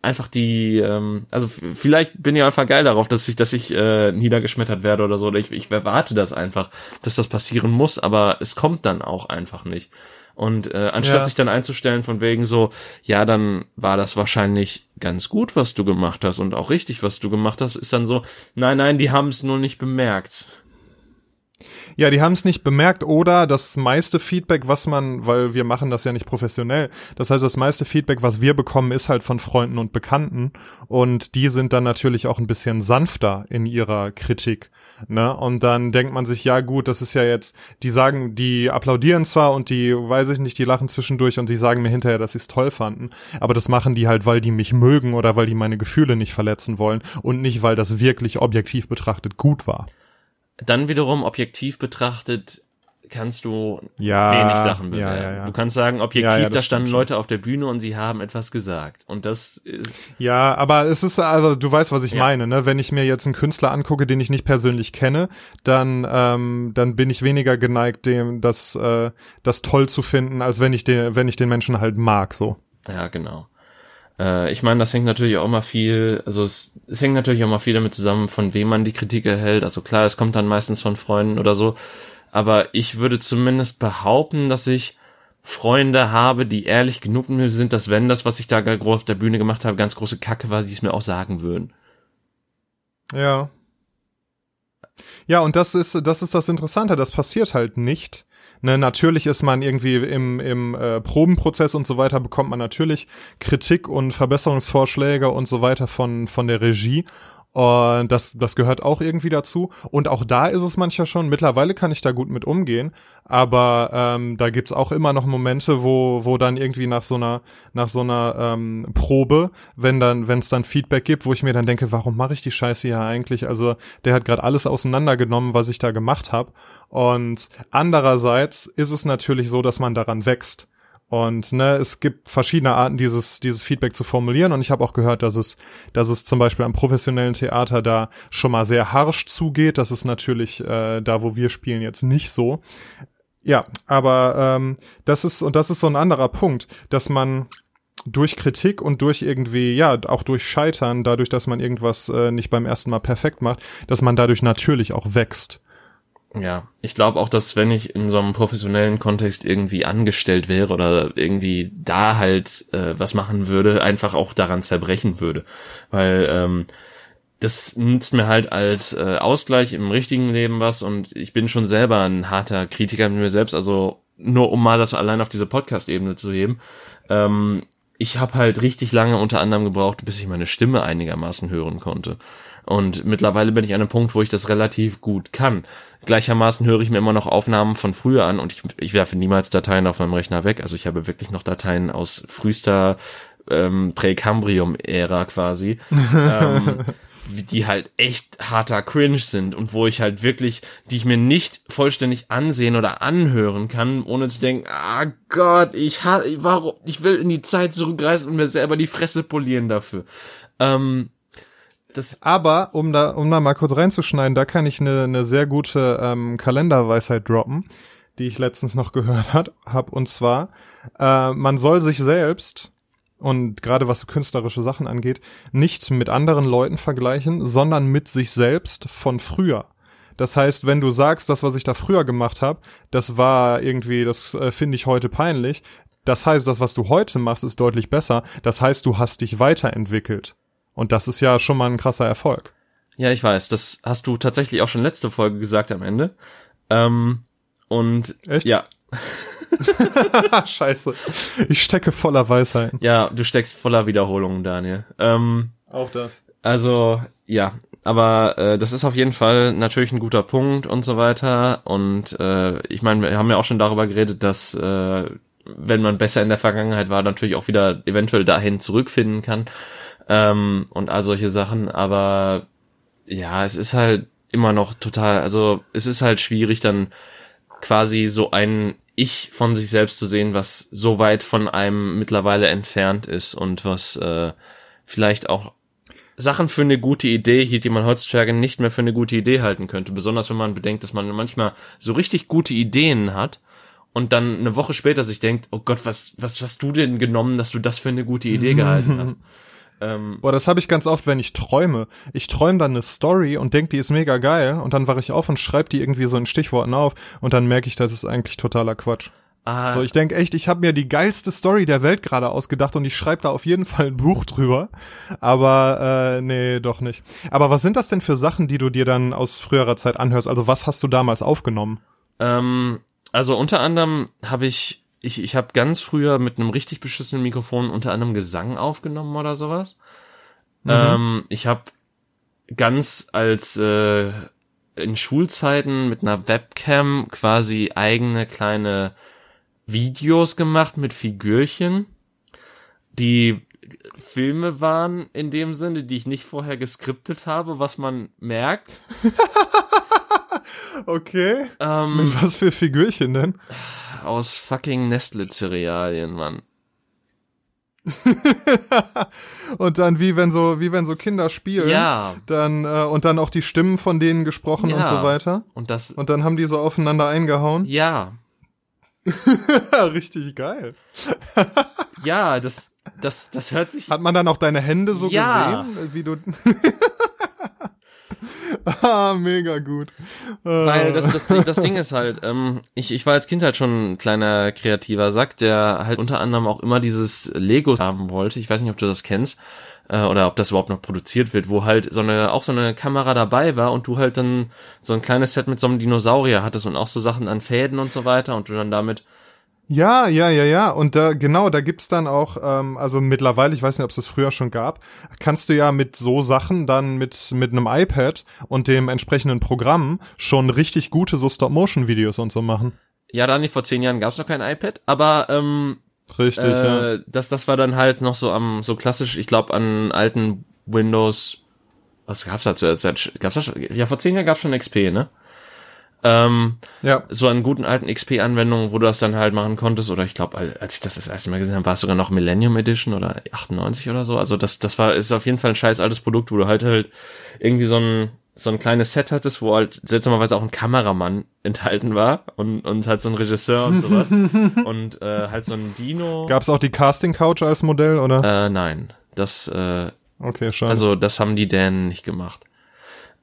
einfach die, ähm, also vielleicht bin ich einfach geil darauf, dass ich, dass ich äh, niedergeschmettert werde oder so. Oder ich, ich erwarte das einfach, dass das passieren muss, aber es kommt dann auch einfach nicht. Und äh, anstatt Ja. sich dann einzustellen von wegen so, ja, dann war das wahrscheinlich ganz gut, was du gemacht hast und auch richtig, was du gemacht hast, ist dann so, nein, nein, die haben es nur nicht bemerkt. Ja, die haben es nicht bemerkt oder das meiste Feedback, was man, weil wir machen das ja nicht professionell, das heißt, das meiste Feedback, was wir bekommen, ist halt von Freunden und Bekannten und die sind dann natürlich auch ein bisschen sanfter in ihrer Kritik. Ne? Und dann denkt man sich, ja gut, das ist ja jetzt, die sagen, die applaudieren zwar und die, weiß ich nicht, die lachen zwischendurch und die sagen mir hinterher, dass sie es toll fanden, aber das machen die halt, weil die mich mögen oder weil die meine Gefühle nicht verletzen wollen und nicht, weil das wirklich objektiv betrachtet gut war. Dann wiederum objektiv betrachtet kannst du Ja, wenig Sachen bewerten. ja, ja. Du kannst sagen, objektiv, da standen. Leute auf der Bühne und sie haben etwas gesagt. Und das ist, Ja, aber es ist, also du weißt, was ich meine, ne? Wenn ich mir jetzt einen Künstler angucke, den ich nicht persönlich kenne, dann, ähm, dann bin ich weniger geneigt, dem das, äh, das toll zu finden, als wenn ich den, wenn ich den Menschen halt mag, so. ja, genau. Äh, ich meine, das hängt natürlich auch mal viel, also es, es hängt natürlich auch mal viel damit zusammen, von wem man die Kritik erhält. Also klar, es kommt dann meistens von Freunden oder so. Aber ich würde zumindest behaupten, dass ich Freunde habe, die ehrlich genug mir sind, dass wenn das, was ich da gerade auf der Bühne gemacht habe, ganz große Kacke war, sie es mir auch sagen würden. Ja. Ja, und das ist, das ist das Interessante, das passiert halt nicht. Ne, natürlich ist man irgendwie im, im äh, Probenprozess und so weiter, bekommt man natürlich Kritik und Verbesserungsvorschläge und so weiter von, von der Regie. Und das, das gehört auch irgendwie dazu. Und auch da ist es manchmal schon, mittlerweile kann ich da gut mit umgehen, aber ähm, da gibt's auch immer noch Momente, wo, wo dann irgendwie nach so einer, nach so einer ähm, Probe, wenn dann, wenn es dann Feedback gibt, wo ich mir dann denke, warum mache ich die Scheiße hier eigentlich? Also der hat gerade alles auseinandergenommen, was ich da gemacht habe. Und andererseits ist es natürlich so, dass man daran wächst. Und ne, es gibt verschiedene Arten, dieses, dieses Feedback zu formulieren. Und ich habe auch gehört, dass es, dass es zum Beispiel am professionellen Theater da schon mal sehr harsch zugeht. Das ist natürlich äh, da, wo wir spielen, jetzt nicht so. Ja, aber ähm, das ist, und das ist so ein anderer Punkt, dass man durch Kritik und durch irgendwie, ja, auch durch Scheitern, dadurch, dass man irgendwas äh, nicht beim ersten Mal perfekt macht, dass man dadurch natürlich auch wächst. Ja, ich glaube auch, dass wenn ich in so einem professionellen Kontext irgendwie angestellt wäre oder irgendwie da halt äh, was machen würde, einfach auch daran zerbrechen würde. Weil ähm, das nützt mir halt als äh, Ausgleich im richtigen Leben was und ich bin schon selber ein harter Kritiker mit mir selbst, also nur um mal das allein auf diese Podcast-Ebene zu heben. Ähm, ich habe halt richtig lange unter anderem gebraucht, bis ich meine Stimme einigermaßen hören konnte. Und mittlerweile bin ich an einem Punkt, wo ich das relativ gut kann. Gleichermaßen höre ich mir immer noch Aufnahmen von früher an und ich, ich werfe niemals Dateien auf meinem Rechner weg. Also ich habe wirklich noch Dateien aus frühester ähm, Präkambrium-Ära quasi. ähm, die halt echt harter Cringe sind und wo ich halt wirklich, die ich mir nicht vollständig ansehen oder anhören kann, ohne zu denken, ah Gott, ich ha warum, ich will in die Zeit zurückreisen und mir selber die Fresse polieren dafür. Ähm, das, Aber um da, um da mal kurz reinzuschneiden, da kann ich eine, eine sehr gute ähm, Kalenderweisheit droppen, die ich letztens noch gehört hat, hab. Und zwar, äh, man soll sich selbst und gerade was künstlerische Sachen angeht, nicht mit anderen Leuten vergleichen, sondern mit sich selbst von früher. Das heißt, wenn du sagst, das, was ich da früher gemacht habe, das war irgendwie, das äh, finde ich heute peinlich. Das heißt, das, was du heute machst, ist deutlich besser. Das heißt, du hast dich weiterentwickelt. Und das ist ja schon mal ein krasser Erfolg. ja, ich weiß, das hast du tatsächlich auch schon letzte Folge gesagt am Ende. Ähm, und Echt? ja, Scheiße. Ich stecke voller Weisheiten. ja, du steckst voller Wiederholungen, Daniel. Ähm, Auch das. Also, ja, aber äh, das ist auf jeden Fall natürlich ein guter Punkt und so weiter. Und äh, ich meine, wir haben ja auch schon darüber geredet, dass äh, wenn man besser in der Vergangenheit war, natürlich auch wieder eventuell dahin zurückfinden kann. Ähm, und all solche Sachen. Aber ja, es ist halt immer noch total, also es ist halt schwierig, dann quasi so ein Ich von sich selbst zu sehen, was so weit von einem mittlerweile entfernt ist und was äh, vielleicht auch Sachen für eine gute Idee hielt, die man heutzutage nicht mehr für eine gute Idee halten könnte. Besonders wenn man bedenkt, dass man manchmal so richtig gute Ideen hat und dann eine Woche später sich denkt, oh Gott, was, was hast du denn genommen, dass du das für eine gute Idee gehalten hast? Ähm, Boah, das habe ich ganz oft, wenn ich träume. Ich träume dann eine Story und denk, die ist mega geil und dann wache ich auf und schreibe die irgendwie so in Stichworten auf und dann merke ich, das ist eigentlich totaler Quatsch. ah, So, ich denk echt, ich habe mir die geilste Story der Welt gerade ausgedacht und ich schreibe da auf jeden Fall ein Buch drüber. Aber äh, nee, doch nicht. Aber was sind das denn für Sachen, die du dir dann aus früherer Zeit anhörst? Also was hast du damals aufgenommen? Ähm, also unter anderem habe ich, ich, ich habe ganz früher mit einem richtig beschissenen Mikrofon unter anderem Gesang aufgenommen oder sowas. Ähm, ich habe ganz als äh, in Schulzeiten mit einer Webcam quasi eigene kleine Videos gemacht mit Figürchen, die Filme waren in dem Sinne, die ich nicht vorher geskriptet habe, was man merkt. okay. Ähm, Mit was für Figürchen denn? Aus fucking Nestle-Cerealien, Mann. und dann wie wenn so wie wenn so Kinder spielen, Ja. dann äh, und dann auch die Stimmen von denen gesprochen und Ja. so weiter. Und das, Und dann haben die so aufeinander eingehauen. ja, Richtig geil. ja, das, das, das hört sich, Hat man dann auch deine Hände so Ja. gesehen, wie du Ah, mega gut. Weil das, das, Ding- das Ding ist halt, ähm, ich, ich war als Kind halt schon ein kleiner kreativer Sack, der halt unter anderem auch immer dieses Lego haben wollte. Ich weiß nicht, ob du das kennst äh, oder ob das überhaupt noch produziert wird, wo halt so eine auch so eine Kamera dabei war und du halt dann so ein kleines Set mit so einem Dinosaurier hattest und auch so Sachen an Fäden und so weiter und du dann damit Ja, ja, ja, ja. Und da, genau, da gibt's dann auch, ähm, also mittlerweile, ich weiß nicht, ob es das früher schon gab, kannst du ja mit so Sachen dann mit, mit einem iPad und dem entsprechenden Programm schon richtig gute so Stop-Motion-Videos und so machen. ja, Dani, vor zehn Jahren gab's noch kein iPad, aber ähm, Richtig, ja. äh, das, das war dann halt noch so am, so klassisch, ich glaube, an alten Windows, was gab's da zur Zeit? Gab's da schon, ja, vor zehn Jahren gab's schon XP, ne? Ähm, Ja. so an guten alten XP-Anwendungen, wo du das dann halt machen konntest, oder ich glaube, als ich das das erste Mal gesehen habe, war es sogar noch Millennium Edition oder 98 oder so. Also das, das war, ist auf jeden Fall ein scheiß altes Produkt, wo du halt halt irgendwie so ein, so ein kleines Set hattest, wo halt seltsamerweise auch ein Kameramann enthalten war und, und halt so ein Regisseur und sowas. und äh, halt so ein Dino. Gab's auch die Casting-Couch als Modell, oder? Äh, nein, das, äh, okay, schade. also das haben die Dänen nicht gemacht.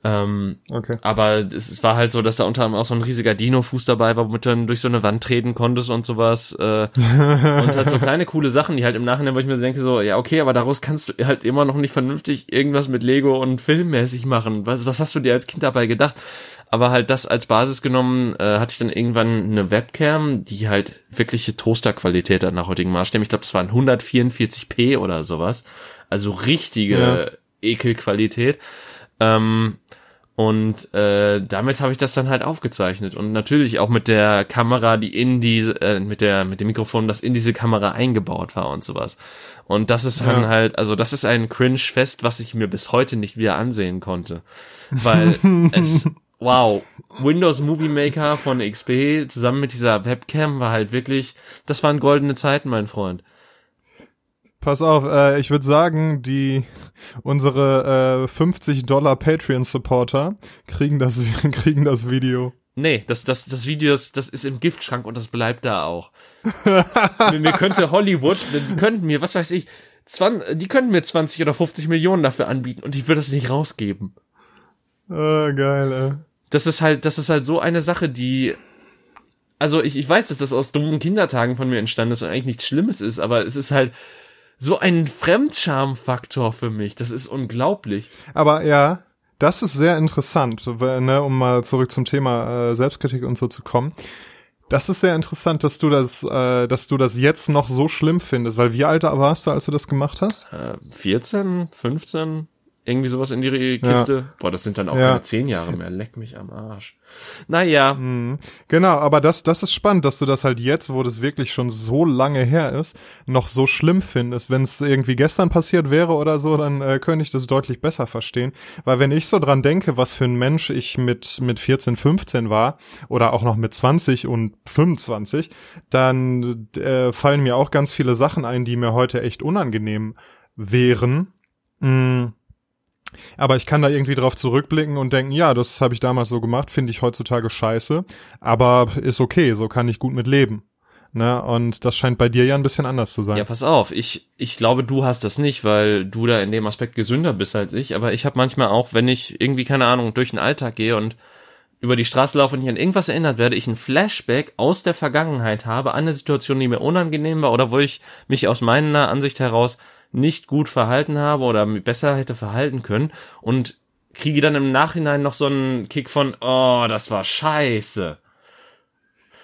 Ähm, okay. aber es, war halt so, dass da unter anderem auch so ein riesiger Dino-Fuß dabei war, womit du dann durch so eine Wand treten konntest und sowas. Äh, und halt so kleine coole Sachen, die halt im Nachhinein, wo ich mir so denke, so, ja, okay, aber daraus kannst du halt immer noch nicht vernünftig irgendwas mit Lego und filmmäßig machen. Was, was hast du dir als Kind dabei gedacht? Aber halt das als Basis genommen, äh, hatte ich dann irgendwann eine Webcam, die halt wirkliche Toasterqualität hat nach heutigen Maßstäben. Ich glaube, das waren 144p oder sowas. Also richtige Ja. Ekelqualität. Ähm, und äh, damit habe ich das dann halt aufgezeichnet und natürlich auch mit der Kamera, die in diese, äh, mit der mit dem Mikrofon, das in diese Kamera eingebaut war und sowas. Und das ist dann Ja. halt, also das ist ein Cringe-Fest, was ich mir bis heute nicht wieder ansehen konnte, weil es Wow, Windows Movie Maker von XP zusammen mit dieser Webcam war halt wirklich, das waren goldene Zeiten, mein Freund. Pass auf, äh, ich würde sagen, die unsere äh, 50 Dollar Patreon-Supporter kriegen das, kriegen das Video. Nee, das, das, das Video, ist, das ist im Giftschrank und das bleibt da auch. mir, mir könnte Hollywood, die könnten mir, was weiß ich, 20, die könnten mir 20 oder 50 Millionen dafür anbieten und ich würde das nicht rausgeben. Äh, geil, ey. Das ist halt, das ist halt so eine Sache, die, also ich, ich weiß, dass das aus dummen Kindertagen von mir entstanden ist und eigentlich nichts Schlimmes ist, aber es ist halt so ein Fremdschamfaktor für mich. Das ist unglaublich. Aber ja, das ist sehr interessant, ne, um mal zurück zum Thema äh, Selbstkritik und so zu kommen. Das ist sehr interessant, dass du das, äh, dass du das jetzt noch so schlimm findest, weil wie alt warst du, als du das gemacht hast? Äh, 14, 15, irgendwie sowas in die Kiste. Boah, das sind dann auch Ja. keine 10 Jahre mehr. Leck mich am Arsch. Naja, Mhm. Genau, aber das, das ist spannend, dass du das halt jetzt, wo das wirklich schon so lange her ist, noch so schlimm findest. Wenn es irgendwie gestern passiert wäre oder so, dann äh, könnte ich das deutlich besser verstehen. Weil wenn ich so dran denke, was für ein Mensch ich mit, mit 14, 15 war, oder auch noch mit 20 und 25, dann äh, fallen mir auch ganz viele Sachen ein, die mir heute echt unangenehm wären. Mm. Aber ich kann da irgendwie drauf zurückblicken und denken, ja, das habe ich damals so gemacht, finde ich heutzutage scheiße, aber ist okay, so kann ich gut mit leben. Ne? Und das scheint bei dir ja ein bisschen anders zu sein. ja, pass auf. Ich, ich glaube, du hast das nicht, weil du da in dem Aspekt gesünder bist als ich. Aber ich habe manchmal auch, wenn ich irgendwie, keine Ahnung, durch den Alltag gehe und über die Straße laufe und ich an irgendwas erinnert werde, ich ein Flashback aus der Vergangenheit habe, an eine Situation, die mir unangenehm war oder wo ich mich aus meiner Ansicht heraus nicht gut verhalten habe oder besser hätte verhalten können und kriege dann im Nachhinein noch so einen Kick von, oh, das war scheiße.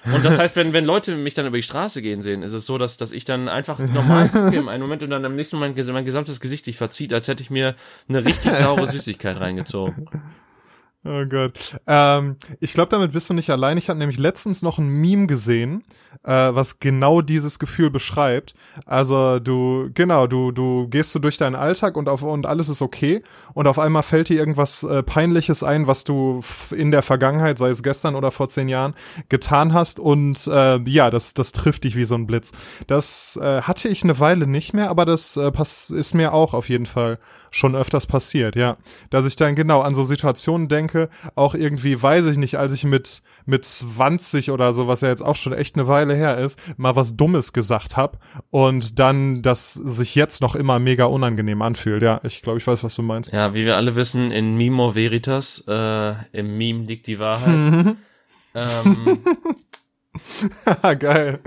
Und das heißt, wenn, wenn Leute mich dann über die Straße gehen sehen, ist es so, dass, dass ich dann einfach normal gucke im einen Moment und dann am nächsten Moment mein gesamtes Gesicht sich verzieht, als hätte ich mir eine richtig saure Süßigkeit reingezogen. Oh Gott. Ähm, ich glaube, damit bist du nicht allein. Ich habe nämlich letztens noch ein Meme gesehen, äh, was genau dieses Gefühl beschreibt. Also du, genau, du, du gehst so durch deinen Alltag und auf und alles ist okay und auf einmal fällt dir irgendwas äh, Peinliches ein, was du in der Vergangenheit, sei es gestern oder vor zehn Jahren, getan hast und äh, ja, das, das trifft dich wie so ein Blitz. Das äh, hatte ich eine Weile nicht mehr, aber das äh, pass ist mir auch auf jeden Fall schon öfters passiert, ja. Dass ich dann genau an so Situationen denke, auch irgendwie, weiß ich nicht, als ich mit, mit 20 oder so, was ja jetzt auch schon echt eine Weile her ist, mal was Dummes gesagt habe und dann das sich jetzt noch immer mega unangenehm anfühlt. Ja, ich glaube, ich weiß, was du meinst. Ja, wie wir alle wissen, in Mimo Veritas, äh, im Meme liegt die Wahrheit. ähm, Geil.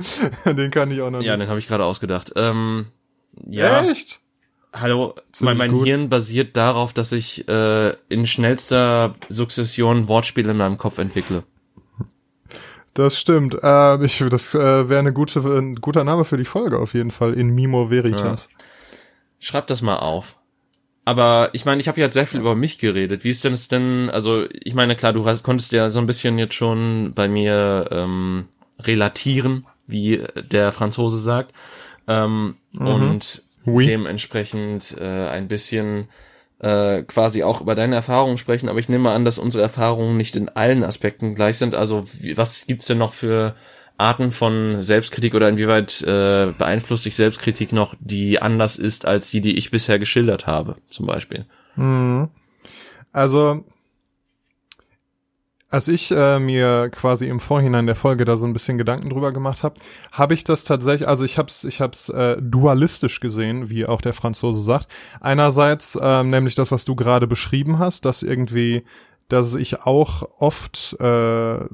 Den kann ich auch noch ja, nicht. den habe ich gerade ausgedacht. Ähm, ja. Echt? Hallo, mein, mein gut. Hirn basiert darauf, dass ich äh, in schnellster Sukzession Wortspiele in meinem Kopf entwickle. Das stimmt. Äh, ich, das äh, wäre eine gute, ein guter Name für die Folge auf jeden Fall. In Mimo Veritas. Schreib das mal auf. Aber ich meine, ich habe ja jetzt sehr viel über mich geredet. Wie ist denn es denn, also ich meine, klar, du hast, konntest ja so ein bisschen jetzt schon bei mir ähm, relatieren, wie der Franzose sagt. Ähm, Und Oui. dementsprechend äh, ein bisschen äh, quasi auch über deine Erfahrungen sprechen, aber ich nehme an, dass unsere Erfahrungen nicht in allen Aspekten gleich sind. Also wie, was gibt's denn noch für Arten von Selbstkritik oder inwieweit äh, beeinflusst dich Selbstkritik noch, die anders ist als die, die ich bisher geschildert habe, zum Beispiel? Mhm. Also, als ich äh, mir quasi im Vorhinein der Folge da so ein bisschen Gedanken drüber gemacht habe, habe ich das tatsächlich, also ich habe es ich hab's, äh, dualistisch gesehen, wie auch der Franzose sagt. Einerseits ähm, nämlich das, was du gerade beschrieben hast, dass irgendwie, dass ich auch oft äh,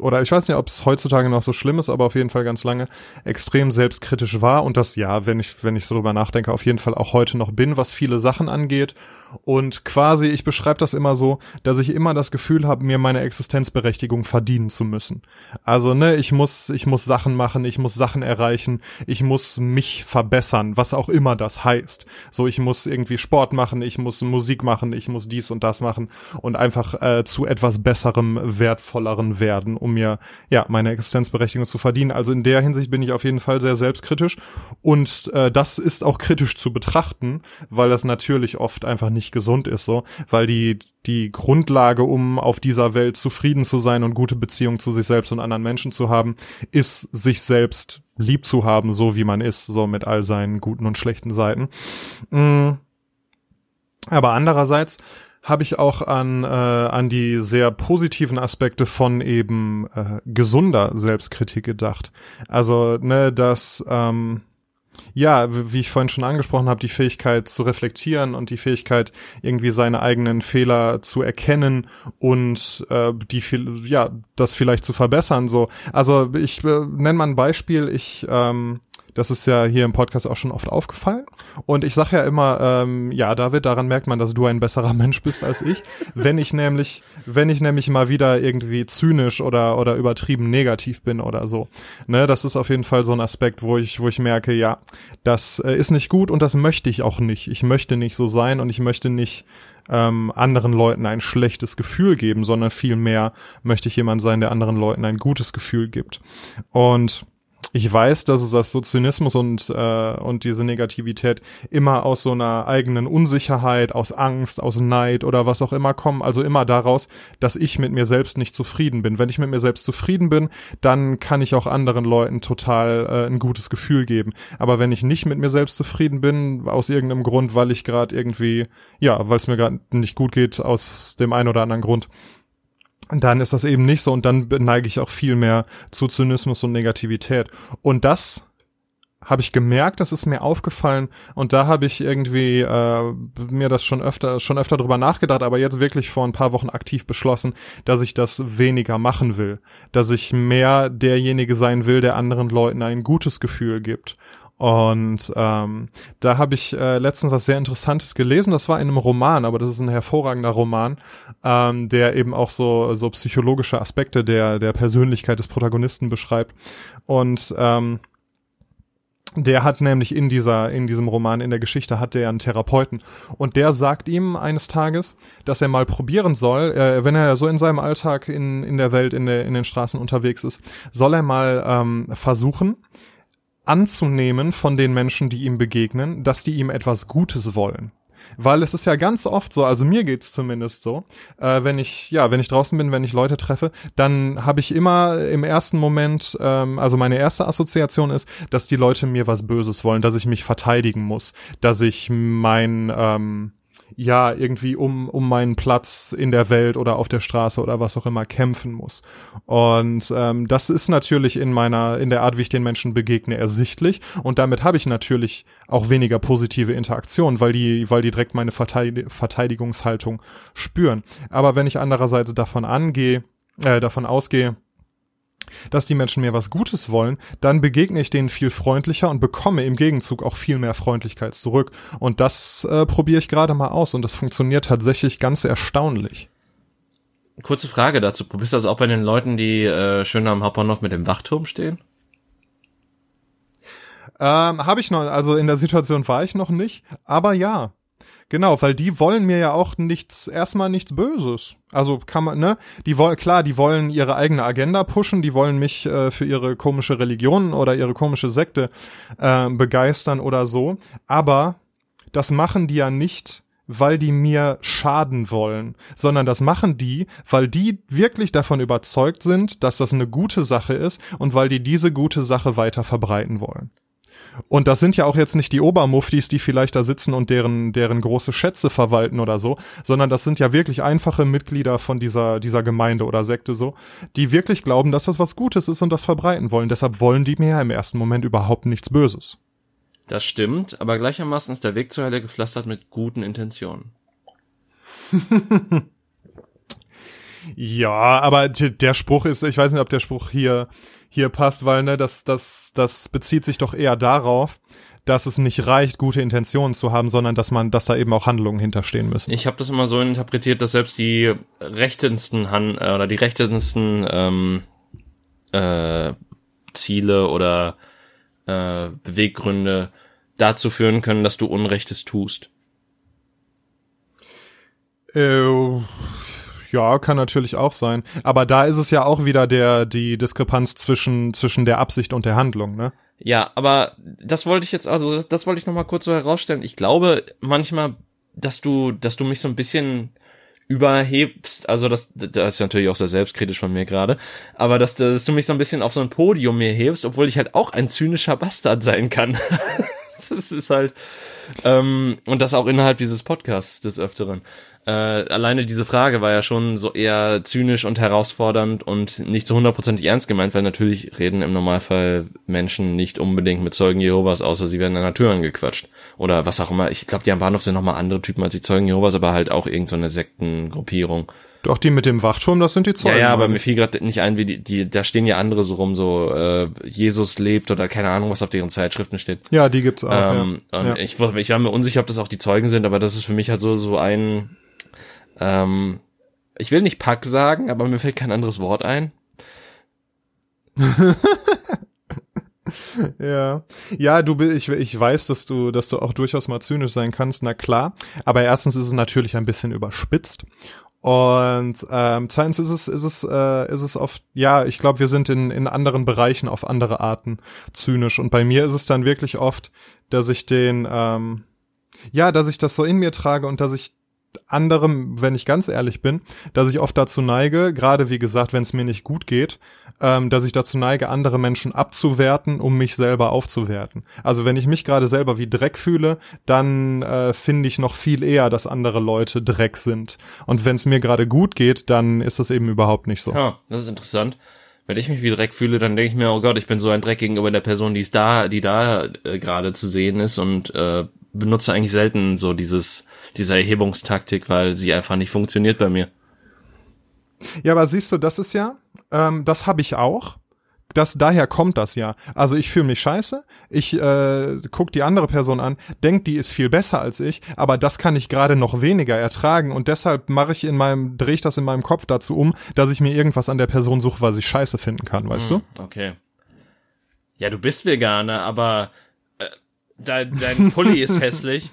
oder ich weiß nicht, ob es heutzutage noch so schlimm ist, aber auf jeden Fall ganz lange extrem selbstkritisch war und das ja, wenn ich wenn ich so drüber nachdenke, auf jeden Fall auch heute noch bin, was viele Sachen angeht und quasi ich beschreibe das immer so, dass ich immer das Gefühl habe, mir meine Existenzberechtigung verdienen zu müssen. Also, ne, ich muss ich muss Sachen machen, ich muss Sachen erreichen, ich muss mich verbessern, was auch immer das heißt. So, ich muss irgendwie Sport machen, ich muss Musik machen, ich muss dies und das machen und einfach äh, zu etwas besserem, wertvolleren werden, um mir ja meine Existenzberechtigung zu verdienen. Also in der Hinsicht bin ich auf jeden Fall sehr selbstkritisch und äh, das ist auch kritisch zu betrachten, weil das natürlich oft einfach nicht gesund ist, so, weil die die Grundlage, um auf dieser Welt zufrieden zu sein und gute Beziehungen zu sich selbst und anderen Menschen zu haben, ist sich selbst lieb zu haben, so wie man ist, so mit all seinen guten und schlechten Seiten. Mm. Aber andererseits habe ich auch an, äh, an die sehr positiven Aspekte von eben äh, gesunder Selbstkritik gedacht. Also, ne, dass, ähm, ja, wie ich vorhin schon angesprochen habe, die Fähigkeit zu reflektieren und die Fähigkeit, irgendwie seine eigenen Fehler zu erkennen und äh, die viel, ja, das vielleicht zu verbessern. So, also ich äh, nenne mal ein Beispiel. Ich ähm, das ist ja hier im Podcast auch schon oft aufgefallen. Und ich sage ja immer, ähm, ja, David, daran merkt man, dass du ein besserer Mensch bist als ich. wenn ich nämlich, wenn ich nämlich mal wieder irgendwie zynisch oder, oder übertrieben negativ bin oder so. Ne, das ist auf jeden Fall so ein Aspekt, wo ich, wo ich merke, ja, das äh, ist nicht gut und das möchte ich auch nicht. Ich möchte nicht so sein und ich möchte nicht ähm, anderen Leuten ein schlechtes Gefühl geben, sondern vielmehr möchte ich jemand sein, der anderen Leuten ein gutes Gefühl gibt. Und ich weiß, dass es das so Zynismus und, äh, und diese Negativität immer aus so einer eigenen Unsicherheit, aus Angst, aus Neid oder was auch immer kommen. Also immer daraus, dass ich mit mir selbst nicht zufrieden bin. Wenn ich mit mir selbst zufrieden bin, dann kann ich auch anderen Leuten total äh, ein gutes Gefühl geben. Aber wenn ich nicht mit mir selbst zufrieden bin, aus irgendeinem Grund, weil ich gerade irgendwie, ja, weil es mir gerade nicht gut geht, aus dem einen oder anderen Grund, dann ist das eben nicht so und dann neige ich auch viel mehr zu Zynismus und Negativität. Und das habe ich gemerkt, das ist mir aufgefallen und da habe ich irgendwie äh, mir das schon öfter schon öfter drüber nachgedacht, aber jetzt wirklich vor ein paar Wochen aktiv beschlossen, dass ich das weniger machen will, dass ich mehr derjenige sein will, der anderen Leuten ein gutes Gefühl gibt. Und ähm, da habe ich äh, letztens was sehr Interessantes gelesen. Das war in einem Roman, aber das ist ein hervorragender Roman, ähm, der eben auch so so psychologische Aspekte der der Persönlichkeit des Protagonisten beschreibt. Und ähm, Der hat nämlich in dieser, in diesem Roman, in der Geschichte, hat der einen Therapeuten. Und der sagt ihm eines Tages, dass er mal probieren soll, äh, wenn er so in seinem Alltag in, in der Welt, in, der, in den Straßen unterwegs ist, soll er mal ähm, versuchen, anzunehmen von den Menschen, die ihm begegnen, dass die ihm etwas Gutes wollen. Weil es ist ja ganz oft so, also mir geht's zumindest so, äh, wenn ich, ja, wenn ich draußen bin, wenn ich Leute treffe, dann habe ich immer im ersten Moment, ähm, also meine erste Assoziation ist, dass die Leute mir was Böses wollen, dass ich mich verteidigen muss, dass ich mein, ähm, ja, irgendwie um, um meinen Platz in der Welt oder auf der Straße oder was auch immer kämpfen muss. Und ähm, das ist natürlich in meiner, in der Art, wie ich den Menschen begegne, ersichtlich. Und damit habe ich natürlich auch weniger positive Interaktion, weil die, weil die direkt meine Verteidig Verteidigungshaltung spüren. Aber wenn ich andererseits davon angehe, äh, davon ausgehe, dass die Menschen mir was Gutes wollen, dann begegne ich denen viel freundlicher und bekomme im Gegenzug auch viel mehr Freundlichkeit zurück. Und das äh, probiere ich gerade mal aus und das funktioniert tatsächlich ganz erstaunlich. Kurze Frage dazu. Probierst du das auch bei den Leuten, die äh, schön am Hauptbahnhof mit dem Wachturm stehen? Ähm, Habe ich noch, also in der Situation war ich noch nicht, aber ja. Genau, weil die wollen mir ja auch nichts, erstmal nichts Böses. Also kann man, ne? Die wollen, klar, die wollen ihre eigene Agenda pushen, die wollen mich äh, für ihre komische Religion oder ihre komische Sekte äh, begeistern oder so. Aber das machen die ja nicht, weil die mir schaden wollen, sondern das machen die, weil die wirklich davon überzeugt sind, dass das eine gute Sache ist und weil die diese gute Sache weiter verbreiten wollen. Und das sind ja auch jetzt nicht die Obermuftis, die vielleicht da sitzen und deren, deren große Schätze verwalten oder so, sondern das sind ja wirklich einfache Mitglieder von dieser, dieser Gemeinde oder Sekte so, die wirklich glauben, dass das was Gutes ist und das verbreiten wollen. Deshalb wollen die mir ja im ersten Moment überhaupt nichts Böses. Das stimmt, aber gleichermaßen ist der Weg zur Hölle gepflastert mit guten Intentionen. ja, aber der Spruch ist, ich weiß nicht, ob der Spruch hier hier passt, weil ne, das, das, das bezieht sich doch eher darauf, dass es nicht reicht, gute Intentionen zu haben, sondern dass man, dass da eben auch Handlungen hinterstehen müssen. Ich habe das immer so interpretiert, dass selbst die rechtesten Han äh, oder die rechtesten ähm, äh, Ziele oder äh, Beweggründe dazu führen können, dass du Unrechtes tust. Äh, ja, kann natürlich auch sein. Aber da ist es ja auch wieder der, die Diskrepanz zwischen, zwischen der Absicht und der Handlung, ne? Ja, aber das wollte ich jetzt, also das, das wollte ich nochmal kurz so herausstellen. Ich glaube manchmal, dass du, dass du mich so ein bisschen überhebst, also das, das ist natürlich auch sehr selbstkritisch von mir gerade, aber dass, dass du mich so ein bisschen auf so ein Podium mir hebst, obwohl ich halt auch ein zynischer Bastard sein kann. das ist halt, ähm, und das auch innerhalb dieses Podcasts des Öfteren. Äh, alleine diese Frage war ja schon so eher zynisch und herausfordernd und nicht so hundertprozentig ernst gemeint, weil natürlich reden im Normalfall Menschen nicht unbedingt mit Zeugen Jehovas, außer sie werden an der Tür angequatscht. Oder was auch immer. Ich glaube, die am Bahnhof sind nochmal andere Typen als die Zeugen Jehovas, aber halt auch irgendeine so Sektengruppierung. Doch, die mit dem Wachturm, das sind die Zeugen. Ja, ja, aber mir fiel gerade nicht ein, wie die, die, da stehen ja andere so rum, so äh, Jesus lebt oder keine Ahnung, was auf deren Zeitschriften steht. Ja, die gibt's auch. Ähm, ja. Und ja. Ich, ich war mir unsicher, ob das auch die Zeugen sind, aber das ist für mich halt so, so ein ähm, ich will nicht Pack sagen, aber mir fällt kein anderes Wort ein. ja. Ja, du ich, ich weiß, dass du, dass du auch durchaus mal zynisch sein kannst, na klar. Aber erstens ist es natürlich ein bisschen überspitzt. Und ähm, zweitens ist es, ist es, äh, ist es oft, ja, ich glaube, wir sind in, in anderen Bereichen auf andere Arten zynisch. Und bei mir ist es dann wirklich oft, dass ich den, ähm, ja, dass ich das so in mir trage und dass ich anderem, wenn ich ganz ehrlich bin, dass ich oft dazu neige, gerade wie gesagt, wenn es mir nicht gut geht, ähm, dass ich dazu neige, andere Menschen abzuwerten, um mich selber aufzuwerten. Also wenn ich mich gerade selber wie Dreck fühle, dann äh, finde ich noch viel eher, dass andere Leute Dreck sind. Und wenn es mir gerade gut geht, dann ist das eben überhaupt nicht so. Ja, das ist interessant. Wenn ich mich wie Dreck fühle, dann denke ich mir, oh Gott, ich bin so ein Dreck gegenüber der Person, die ist da, die da äh, gerade zu sehen ist und äh, benutze eigentlich selten so dieses diese Erhebungstaktik, weil sie einfach nicht funktioniert bei mir. Ja, aber siehst du, das ist ja, ähm, das habe ich auch. Das, daher kommt das ja. Also ich fühle mich scheiße, ich äh, guck die andere Person an, denk, die ist viel besser als ich, aber das kann ich gerade noch weniger ertragen und deshalb mache ich in meinem, drehe ich das in meinem Kopf dazu um, dass ich mir irgendwas an der Person suche, was ich scheiße finden kann, weißt hm, du? Okay. Ja, du bist Veganer, aber dein, dein Pulli ist hässlich.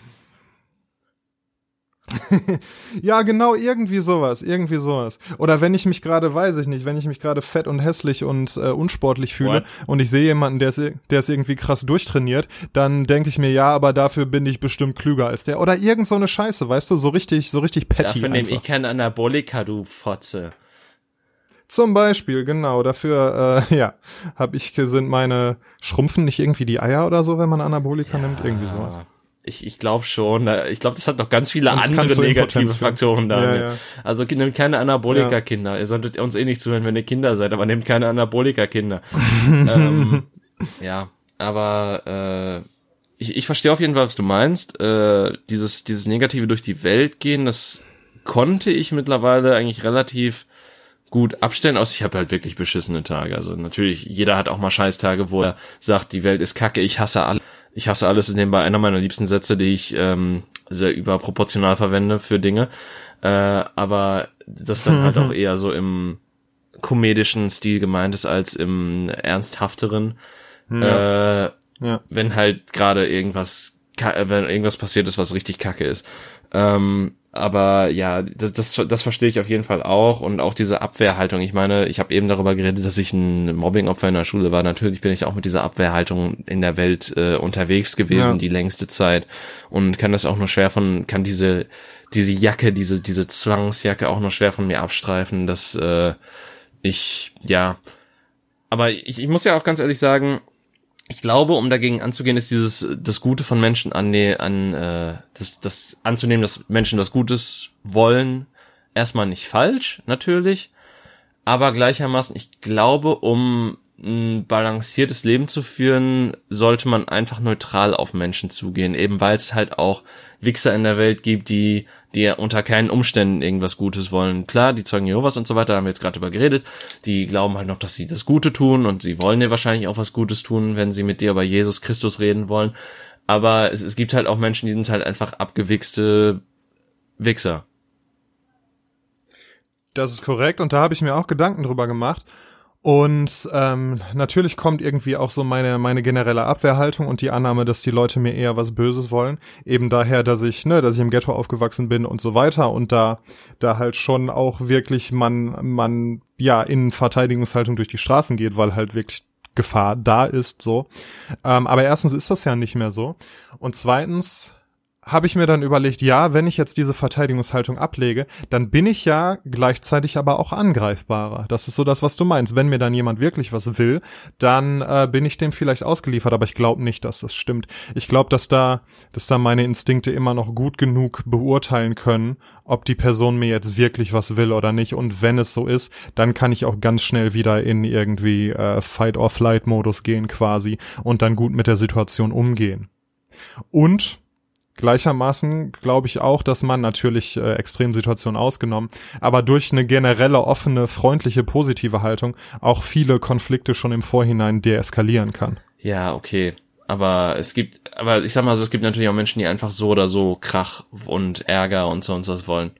Ja, genau, irgendwie sowas, irgendwie sowas. Oder wenn ich mich gerade, weiß ich nicht, wenn ich mich gerade fett und hässlich und äh, unsportlich fühle What? und ich sehe jemanden, der ist, der ist irgendwie krass durchtrainiert, dann denke ich mir, ja, aber dafür bin ich bestimmt klüger als der. Oder irgend so eine Scheiße, weißt du, so richtig, so richtig petty. Dafür nehme ich keinen Anabolika, du Fotze. Zum Beispiel, genau, dafür, äh, ja, habe ich, sind meine, schrumpfen nicht irgendwie die Eier oder so, wenn man Anabolika ja. nimmt, irgendwie sowas. Ich, ich glaube schon. Ich glaube, das hat noch ganz viele andere negative Faktoren da. Ja, ja. Also nehmt keine Anabolika-Kinder. Ihr solltet uns eh nicht zuhören, wenn ihr Kinder seid, aber nehmt keine Anabolika-Kinder. ähm, ja, aber äh, ich, ich verstehe auf jeden Fall, was du meinst. Äh, dieses, dieses Negative durch die Welt gehen, das konnte ich mittlerweile eigentlich relativ gut abstellen, aus ich habe halt wirklich beschissene Tage. Also natürlich, jeder hat auch mal Scheißtage, wo er sagt, die Welt ist kacke, ich hasse alles ich hasse alles ist nebenbei einer meiner liebsten Sätze, die ich ähm, sehr überproportional verwende für Dinge. Äh, aber das dann halt auch eher so im komedischen Stil gemeint ist als im ernsthafteren. Ja. Äh, ja. Wenn halt gerade irgendwas, wenn irgendwas passiert ist, was richtig kacke ist. Ähm, aber ja, das, das, das verstehe ich auf jeden Fall auch und auch diese Abwehrhaltung. Ich meine, ich habe eben darüber geredet, dass ich ein Mobbingopfer in der Schule war. Natürlich bin ich auch mit dieser Abwehrhaltung in der Welt äh, unterwegs gewesen ja. die längste Zeit und kann das auch nur schwer von, kann diese diese Jacke, diese diese Zwangsjacke auch nur schwer von mir abstreifen, dass äh, ich ja. Aber ich, ich muss ja auch ganz ehrlich sagen, ich glaube, um dagegen anzugehen, ist dieses das Gute von Menschen an, an äh, das, das anzunehmen, dass Menschen was Gutes wollen, erstmal nicht falsch, natürlich. Aber gleichermaßen, ich glaube, um ein balanciertes Leben zu führen, sollte man einfach neutral auf Menschen zugehen, eben weil es halt auch Wichser in der Welt gibt, die die unter keinen Umständen irgendwas Gutes wollen. Klar, die Zeugen Jehovas und so weiter, haben wir jetzt gerade drüber geredet, die glauben halt noch, dass sie das Gute tun und sie wollen dir wahrscheinlich auch was Gutes tun, wenn sie mit dir über Jesus Christus reden wollen. Aber es, es gibt halt auch Menschen, die sind halt einfach abgewichste Wichser. Das ist korrekt und da habe ich mir auch Gedanken drüber gemacht. Und ähm, natürlich kommt irgendwie auch so meine meine generelle Abwehrhaltung und die Annahme, dass die Leute mir eher was Böses wollen, eben daher, dass ich ne, dass ich im Ghetto aufgewachsen bin und so weiter und da da halt schon auch wirklich man man ja in Verteidigungshaltung durch die Straßen geht, weil halt wirklich Gefahr da ist so. Ähm, aber erstens ist das ja nicht mehr so und zweitens habe ich mir dann überlegt, ja, wenn ich jetzt diese Verteidigungshaltung ablege, dann bin ich ja gleichzeitig aber auch angreifbarer. Das ist so das, was du meinst. Wenn mir dann jemand wirklich was will, dann äh, bin ich dem vielleicht ausgeliefert, aber ich glaube nicht, dass das stimmt. Ich glaube, dass da, dass da meine Instinkte immer noch gut genug beurteilen können, ob die Person mir jetzt wirklich was will oder nicht. Und wenn es so ist, dann kann ich auch ganz schnell wieder in irgendwie äh, Fight-or-Flight-Modus gehen quasi und dann gut mit der Situation umgehen. Und Gleichermaßen glaube ich auch, dass man natürlich äh, Extremsituationen ausgenommen, aber durch eine generelle offene, freundliche, positive Haltung auch viele Konflikte schon im Vorhinein deeskalieren kann. Ja, okay. Aber es gibt, aber ich sag mal so, es gibt natürlich auch Menschen, die einfach so oder so Krach und Ärger und so und was wollen.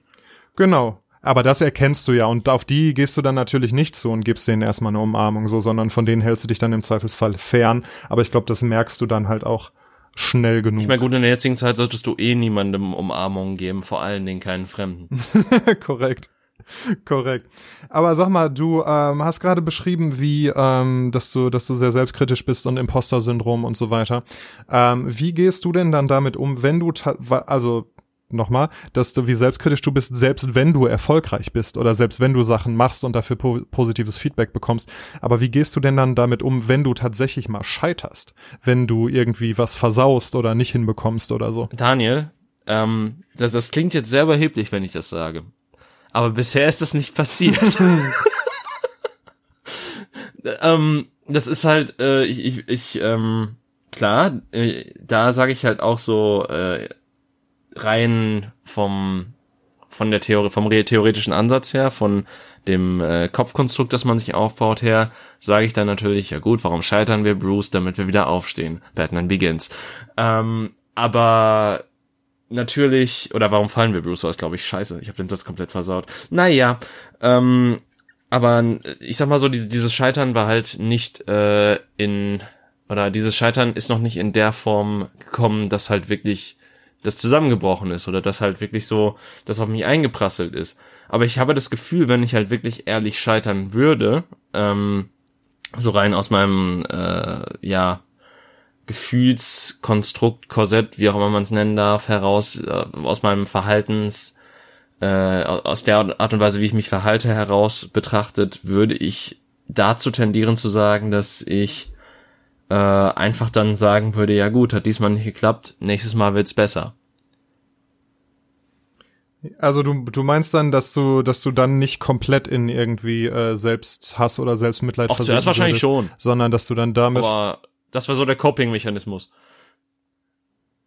Genau. Aber das erkennst du ja und auf die gehst du dann natürlich nicht zu und gibst denen erstmal eine Umarmung so, sondern von denen hältst du dich dann im Zweifelsfall fern. Aber ich glaube, das merkst du dann halt auch schnell genug. Ich meine, gut, in der jetzigen Zeit solltest du eh niemandem Umarmungen geben, vor allen Dingen keinen Fremden. Korrekt. Korrekt. Aber sag mal, du ähm, hast gerade beschrieben, wie, ähm, dass du, dass du sehr selbstkritisch bist und Imposter-Syndrom und so weiter. Ähm, wie gehst du denn dann damit um, wenn du, also nochmal, dass du, wie selbstkritisch du bist, selbst wenn du erfolgreich bist oder selbst wenn du Sachen machst und dafür po positives Feedback bekommst. Aber wie gehst du denn dann damit um, wenn du tatsächlich mal scheiterst? Wenn du irgendwie was versaust oder nicht hinbekommst oder so? Daniel, ähm, das, das klingt jetzt sehr überheblich, wenn ich das sage. Aber bisher ist das nicht passiert. ähm, das ist halt, äh, ich, ich, ich ähm, klar, äh, da sage ich halt auch so, äh, rein vom von der Theorie, vom theoretischen Ansatz her, von dem äh, Kopfkonstrukt, das man sich aufbaut her, sage ich dann natürlich, ja gut, warum scheitern wir Bruce, damit wir wieder aufstehen? Batman Begins. Ähm, aber natürlich, oder warum fallen wir Bruce aus, glaube ich, scheiße, ich habe den Satz komplett versaut. Naja, ähm, aber ich sag mal so, dieses Scheitern war halt nicht äh, in oder dieses Scheitern ist noch nicht in der Form gekommen, dass halt wirklich das zusammengebrochen ist oder dass halt wirklich so das auf mich eingeprasselt ist. Aber ich habe das Gefühl, wenn ich halt wirklich ehrlich scheitern würde, ähm, so rein aus meinem äh, ja Gefühlskonstrukt, Korsett, wie auch immer man es nennen darf, heraus äh, aus meinem Verhaltens äh, aus der Art und Weise, wie ich mich verhalte, heraus betrachtet, würde ich dazu tendieren zu sagen, dass ich äh, einfach dann sagen würde, ja gut, hat diesmal nicht geklappt, nächstes Mal wird's besser. Also du, du meinst dann, dass du, dass du dann nicht komplett in irgendwie äh, Selbsthass oder Selbstmitleid Auch zuerst wahrscheinlich würdest, schon. Sondern dass du dann damit. Aber das war so der Coping-Mechanismus.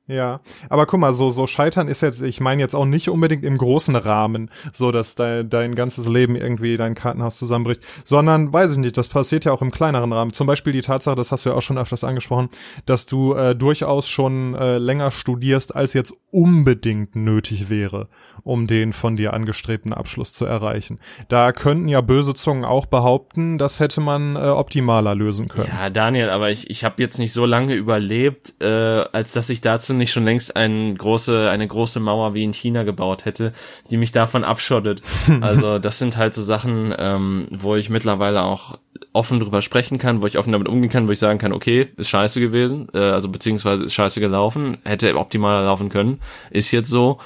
Ja, aber guck mal, so so scheitern ist jetzt, ich meine jetzt auch nicht unbedingt im großen Rahmen, so dass dein dein ganzes Leben irgendwie dein Kartenhaus zusammenbricht, sondern weiß ich nicht, das passiert ja auch im kleineren Rahmen. Zum Beispiel die Tatsache, das hast du ja auch schon öfters angesprochen, dass du äh, durchaus schon äh, länger studierst, als jetzt unbedingt nötig wäre, um den von dir angestrebten Abschluss zu erreichen. Da könnten ja böse Zungen auch behaupten, das hätte man äh, optimaler lösen können. Ja, Daniel, aber ich ich habe jetzt nicht so lange überlebt, äh, als dass ich dazu nicht schon längst eine große, eine große Mauer wie in China gebaut hätte, die mich davon abschottet. Also das sind halt so Sachen, ähm, wo ich mittlerweile auch offen drüber sprechen kann, wo ich offen damit umgehen kann, wo ich sagen kann, okay, ist scheiße gewesen, äh, also beziehungsweise ist scheiße gelaufen, hätte optimaler laufen können, ist jetzt so.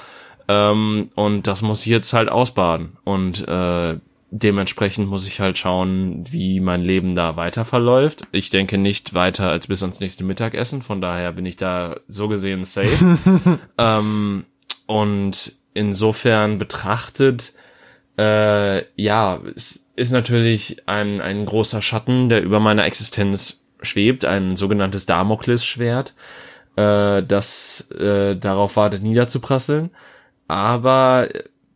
Ähm, und das muss ich jetzt halt ausbaden. Und äh, dementsprechend muss ich halt schauen, wie mein Leben da weiter verläuft. Ich denke nicht weiter als bis ans nächste Mittagessen, von daher bin ich da so gesehen safe. ähm, und insofern betrachtet, äh, ja, es ist natürlich ein, ein großer Schatten, der über meiner Existenz schwebt, ein sogenanntes Damoklesschwert, äh, das äh, darauf wartet niederzuprasseln. Aber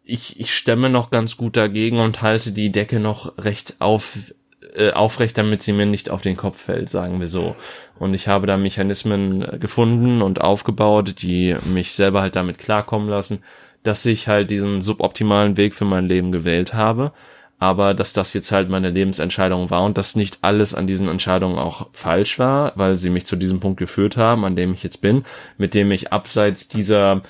ich, ich stemme noch ganz gut dagegen und halte die Decke noch recht auf, äh, aufrecht, damit sie mir nicht auf den Kopf fällt, sagen wir so. Und ich habe da Mechanismen gefunden und aufgebaut, die mich selber halt damit klarkommen lassen, dass ich halt diesen suboptimalen Weg für mein Leben gewählt habe, aber dass das jetzt halt meine Lebensentscheidung war und dass nicht alles an diesen Entscheidungen auch falsch war, weil sie mich zu diesem Punkt geführt haben, an dem ich jetzt bin, mit dem ich abseits dieser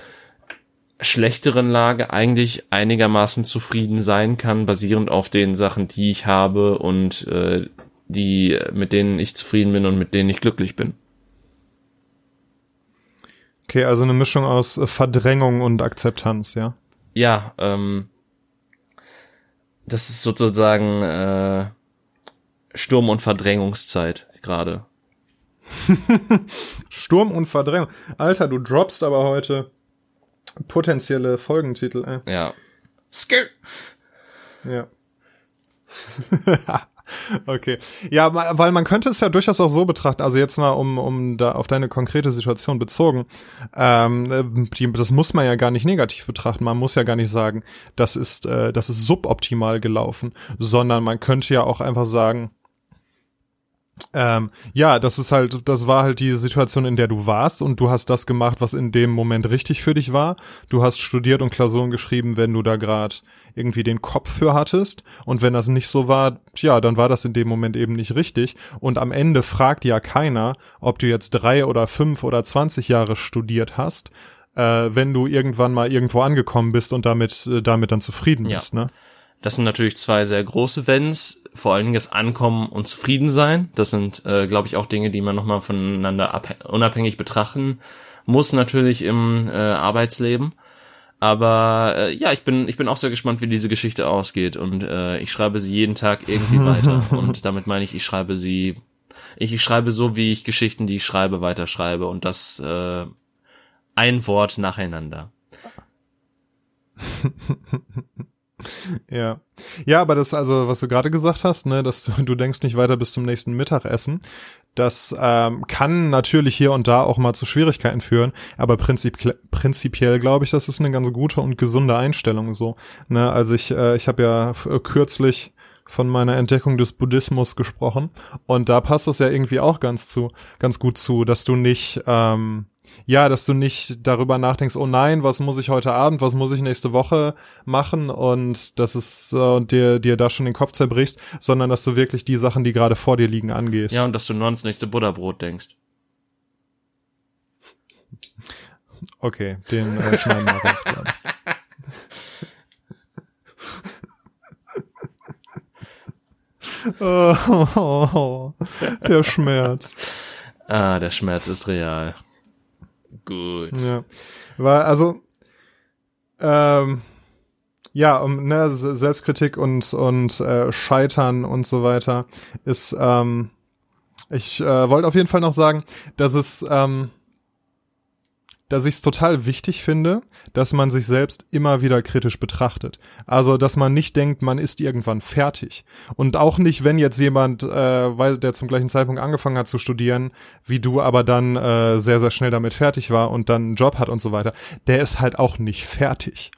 schlechteren Lage eigentlich einigermaßen zufrieden sein kann, basierend auf den Sachen, die ich habe und äh, die, mit denen ich zufrieden bin und mit denen ich glücklich bin. Okay, also eine Mischung aus äh, Verdrängung und Akzeptanz, ja? Ja, ähm, das ist sozusagen äh, Sturm- und Verdrängungszeit gerade. Sturm und Verdrängung. Alter, du droppst aber heute potenzielle Folgentitel. Äh. Ja. Skr. Ja. okay. Ja, weil man könnte es ja durchaus auch so betrachten, also jetzt mal um, um da auf deine konkrete Situation bezogen, ähm, die, das muss man ja gar nicht negativ betrachten, man muss ja gar nicht sagen, das ist, äh, das ist suboptimal gelaufen, sondern man könnte ja auch einfach sagen, ähm, ja, das ist halt, das war halt die Situation, in der du warst und du hast das gemacht, was in dem Moment richtig für dich war. Du hast studiert und Klausuren geschrieben, wenn du da gerade irgendwie den Kopf für hattest. Und wenn das nicht so war, ja, dann war das in dem Moment eben nicht richtig. Und am Ende fragt ja keiner, ob du jetzt drei oder fünf oder zwanzig Jahre studiert hast, äh, wenn du irgendwann mal irgendwo angekommen bist und damit, äh, damit dann zufrieden ja. bist, ne? Das sind natürlich zwei sehr große Wenns. Vor allen Dingen das Ankommen und Zufrieden sein. Das sind, äh, glaube ich, auch Dinge, die man nochmal voneinander unabhängig betrachten muss, natürlich im äh, Arbeitsleben. Aber äh, ja, ich bin, ich bin auch sehr gespannt, wie diese Geschichte ausgeht. Und äh, ich schreibe sie jeden Tag irgendwie weiter. Und damit meine ich, ich schreibe sie, ich, ich schreibe so, wie ich Geschichten, die ich schreibe, weiterschreibe. Und das äh, ein Wort nacheinander. Ja. Ja, aber das, also, was du gerade gesagt hast, ne, dass du, du denkst nicht weiter bis zum nächsten Mittagessen, das ähm, kann natürlich hier und da auch mal zu Schwierigkeiten führen, aber prinzip, prinzipiell glaube ich, das ist eine ganz gute und gesunde Einstellung so. Ne, also ich, äh, ich habe ja äh, kürzlich von meiner Entdeckung des Buddhismus gesprochen und da passt das ja irgendwie auch ganz zu, ganz gut zu, dass du nicht ähm, ja, dass du nicht darüber nachdenkst, oh nein, was muss ich heute Abend, was muss ich nächste Woche machen und das ist äh, dir dir da schon den Kopf zerbrichst, sondern dass du wirklich die Sachen, die gerade vor dir liegen, angehst. Ja, und dass du nur ans nächste Butterbrot denkst. Okay, den äh, schneiden wir raus, oh, oh, oh, der Schmerz. Ah, der Schmerz ist real. Gut. Ja. Weil, also, ähm, ja, um, ne, Selbstkritik und, und äh, Scheitern und so weiter ist, ähm, ich äh, wollte auf jeden Fall noch sagen, dass es, ähm, dass ich es total wichtig finde, dass man sich selbst immer wieder kritisch betrachtet. Also, dass man nicht denkt, man ist irgendwann fertig. Und auch nicht, wenn jetzt jemand, äh, weil der zum gleichen Zeitpunkt angefangen hat zu studieren, wie du, aber dann äh, sehr, sehr schnell damit fertig war und dann einen Job hat und so weiter, der ist halt auch nicht fertig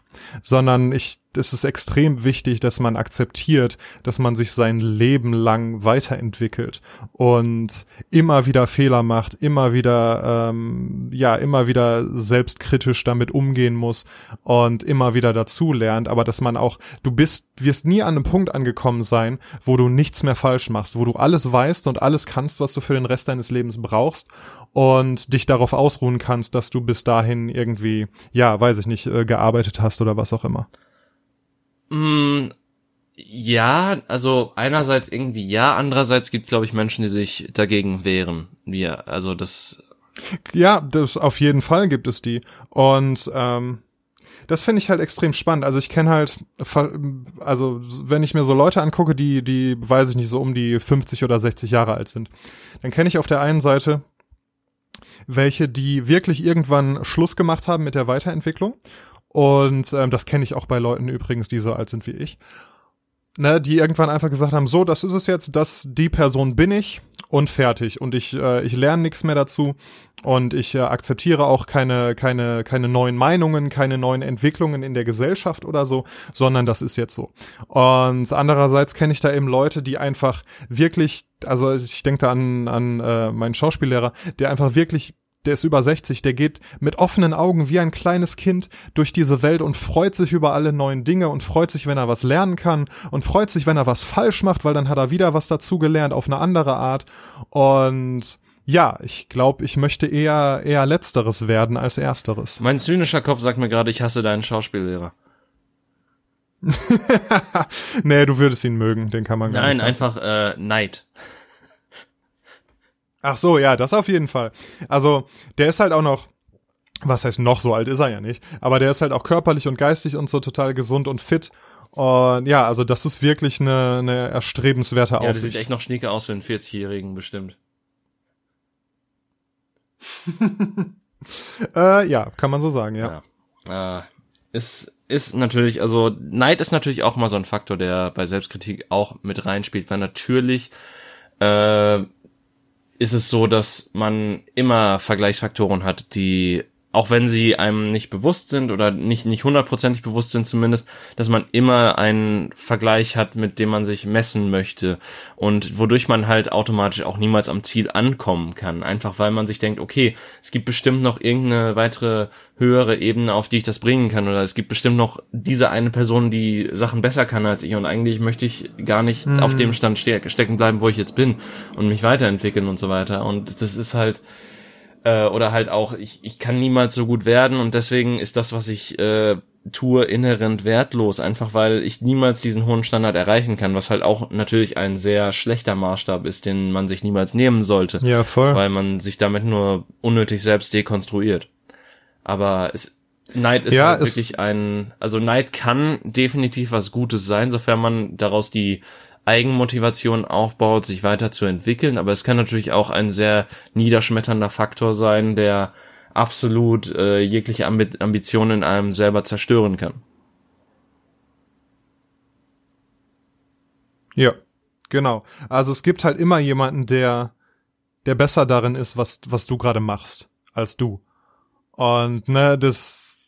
sondern ich, es ist extrem wichtig, dass man akzeptiert, dass man sich sein Leben lang weiterentwickelt und immer wieder Fehler macht, immer wieder, ähm, ja, immer wieder selbstkritisch damit umgehen muss und immer wieder dazu lernt, aber dass man auch, du bist, wirst nie an einem Punkt angekommen sein, wo du nichts mehr falsch machst, wo du alles weißt und alles kannst, was du für den Rest deines Lebens brauchst und dich darauf ausruhen kannst, dass du bis dahin irgendwie, ja, weiß ich nicht, äh, gearbeitet hast oder was auch immer. Mm, ja, also einerseits irgendwie ja, andererseits gibt es, glaube ich, Menschen, die sich dagegen wehren. Wir, also das. Ja, das auf jeden Fall gibt es die. Und ähm, das finde ich halt extrem spannend. Also ich kenne halt, also wenn ich mir so Leute angucke, die, die, weiß ich nicht, so um die 50 oder 60 Jahre alt sind, dann kenne ich auf der einen Seite welche, die wirklich irgendwann Schluss gemacht haben mit der Weiterentwicklung. Und ähm, das kenne ich auch bei Leuten übrigens, die so alt sind wie ich. Ne, die irgendwann einfach gesagt haben, so, das ist es jetzt, das, die Person bin ich und fertig. Und ich, äh, ich lerne nichts mehr dazu und ich äh, akzeptiere auch keine, keine, keine neuen Meinungen, keine neuen Entwicklungen in der Gesellschaft oder so, sondern das ist jetzt so. Und andererseits kenne ich da eben Leute, die einfach wirklich, also ich denke da an, an äh, meinen Schauspiellehrer, der einfach wirklich der ist über 60, der geht mit offenen Augen wie ein kleines Kind durch diese Welt und freut sich über alle neuen Dinge und freut sich, wenn er was lernen kann und freut sich, wenn er was falsch macht, weil dann hat er wieder was dazugelernt auf eine andere Art. Und ja, ich glaube, ich möchte eher eher letzteres werden als ersteres. Mein zynischer Kopf sagt mir gerade, ich hasse deinen Schauspiellehrer. nee, du würdest ihn mögen, den kann man gar Nein, nicht. Nein, einfach äh, Neid. Ach so, ja, das auf jeden Fall. Also, der ist halt auch noch, was heißt noch, so alt ist er ja nicht, aber der ist halt auch körperlich und geistig und so total gesund und fit. Und ja, also das ist wirklich eine, eine erstrebenswerte Aussicht. Ja, das sieht echt noch schnieke aus für einen 40-Jährigen bestimmt. äh, ja, kann man so sagen, ja. ja. Äh, ist, ist natürlich, also Neid ist natürlich auch mal so ein Faktor, der bei Selbstkritik auch mit reinspielt, weil natürlich äh, ist es so, dass man immer Vergleichsfaktoren hat, die auch wenn sie einem nicht bewusst sind oder nicht nicht hundertprozentig bewusst sind zumindest, dass man immer einen Vergleich hat, mit dem man sich messen möchte und wodurch man halt automatisch auch niemals am Ziel ankommen kann, einfach weil man sich denkt, okay, es gibt bestimmt noch irgendeine weitere höhere Ebene, auf die ich das bringen kann oder es gibt bestimmt noch diese eine Person, die Sachen besser kann als ich und eigentlich möchte ich gar nicht mhm. auf dem Stand ste stecken bleiben, wo ich jetzt bin und mich weiterentwickeln und so weiter und das ist halt äh, oder halt auch, ich, ich kann niemals so gut werden und deswegen ist das, was ich äh, tue, inhärent wertlos, einfach weil ich niemals diesen hohen Standard erreichen kann, was halt auch natürlich ein sehr schlechter Maßstab ist, den man sich niemals nehmen sollte. Ja, voll. Weil man sich damit nur unnötig selbst dekonstruiert. Aber es, Neid ist ja, halt wirklich ein, also Neid kann definitiv was Gutes sein, sofern man daraus die Eigenmotivation aufbaut, sich weiterzuentwickeln. Aber es kann natürlich auch ein sehr niederschmetternder Faktor sein, der absolut äh, jegliche Ambi Ambitionen in einem selber zerstören kann. Ja, genau. Also es gibt halt immer jemanden, der, der besser darin ist, was, was du gerade machst, als du. Und ne, das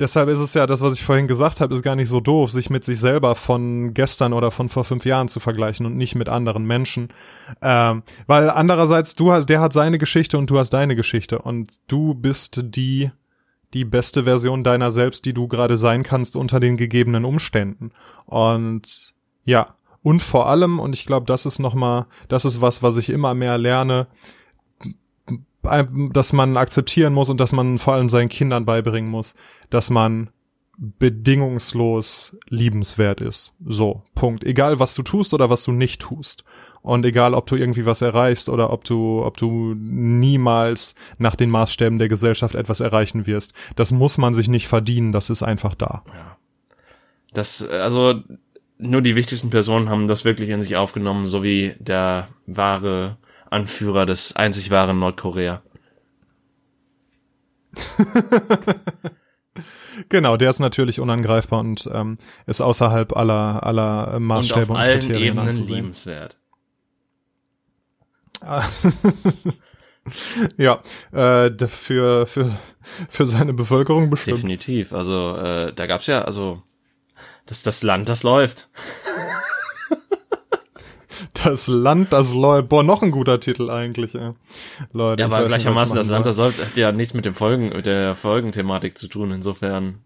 Deshalb ist es ja das, was ich vorhin gesagt habe, ist gar nicht so doof, sich mit sich selber von gestern oder von vor fünf Jahren zu vergleichen und nicht mit anderen Menschen. Ähm, weil andererseits, du hast, der hat seine Geschichte und du hast deine Geschichte und du bist die, die beste Version deiner selbst, die du gerade sein kannst unter den gegebenen Umständen. Und ja, und vor allem, und ich glaube, das ist nochmal, das ist was, was ich immer mehr lerne, dass man akzeptieren muss und dass man vor allem seinen Kindern beibringen muss, dass man bedingungslos liebenswert ist. So, Punkt. Egal was du tust oder was du nicht tust. Und egal, ob du irgendwie was erreichst oder ob du, ob du niemals nach den Maßstäben der Gesellschaft etwas erreichen wirst. Das muss man sich nicht verdienen, das ist einfach da. Ja. Das, also, nur die wichtigsten Personen haben das wirklich in sich aufgenommen, so wie der wahre Anführer des einzig wahren Nordkorea. genau, der ist natürlich unangreifbar und ähm, ist außerhalb aller aller Maßstäbe und, auf allen Kriterien Ebenen anzusehen. liebenswert. ja, äh, für für für seine Bevölkerung bestimmt. Definitiv. Also äh, da gab's ja also das das Land, das läuft. Das Land, das läuft. Boah, noch ein guter Titel eigentlich, ey. Leute. Ja, aber gleichermaßen, das Land, das läuft, hat ja nichts mit dem Folgen, mit der Folgenthematik zu tun, insofern.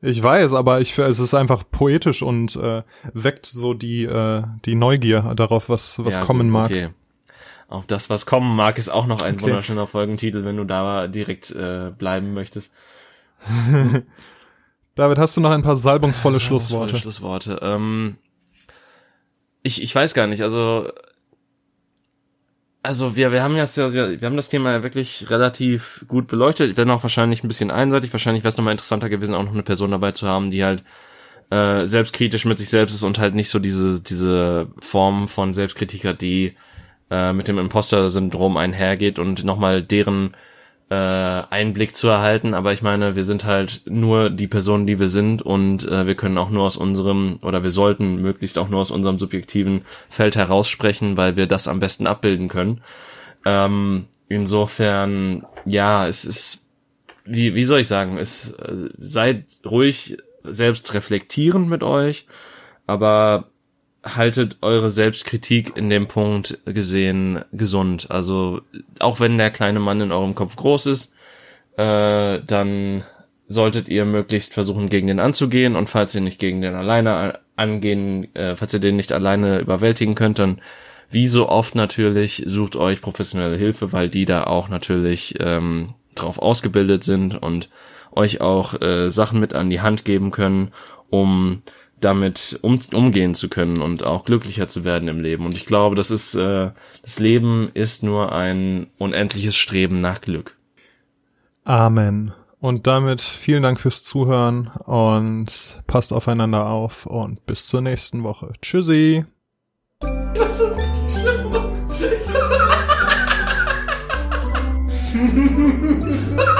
Ich weiß, aber ich es ist einfach poetisch und äh, weckt so die äh, die Neugier darauf, was was ja, kommen mag. Okay. Auf das, was kommen mag, ist auch noch ein okay. wunderschöner Folgentitel, wenn du da direkt äh, bleiben möchtest. David, hast du noch ein paar salbungsvolle, salbungsvolle Schlussworte? Schlussworte. Ähm, ich, ich weiß gar nicht, also also wir, wir haben ja wir haben das Thema ja wirklich relativ gut beleuchtet. Wenn auch wahrscheinlich ein bisschen einseitig. Wahrscheinlich wäre es nochmal interessanter gewesen, auch noch eine Person dabei zu haben, die halt äh, selbstkritisch mit sich selbst ist und halt nicht so diese diese Form von Selbstkritik hat, die äh, mit dem Imposter-Syndrom einhergeht und nochmal deren äh, Einblick zu erhalten, aber ich meine, wir sind halt nur die Personen, die wir sind. Und äh, wir können auch nur aus unserem oder wir sollten möglichst auch nur aus unserem subjektiven Feld heraussprechen, weil wir das am besten abbilden können. Ähm, insofern, ja, es ist, wie, wie soll ich sagen, es äh, seid ruhig selbst reflektierend mit euch, aber haltet eure Selbstkritik in dem Punkt gesehen gesund. Also auch wenn der kleine Mann in eurem Kopf groß ist, äh, dann solltet ihr möglichst versuchen, gegen den anzugehen. Und falls ihr nicht gegen den alleine angehen, äh, falls ihr den nicht alleine überwältigen könnt, dann wie so oft natürlich sucht euch professionelle Hilfe, weil die da auch natürlich ähm, drauf ausgebildet sind und euch auch äh, Sachen mit an die Hand geben können, um damit um, umgehen zu können und auch glücklicher zu werden im Leben. Und ich glaube, das ist äh, das Leben ist nur ein unendliches Streben nach Glück. Amen. Und damit vielen Dank fürs Zuhören und passt aufeinander auf und bis zur nächsten Woche. Tschüssi. Das ist richtig schlimm.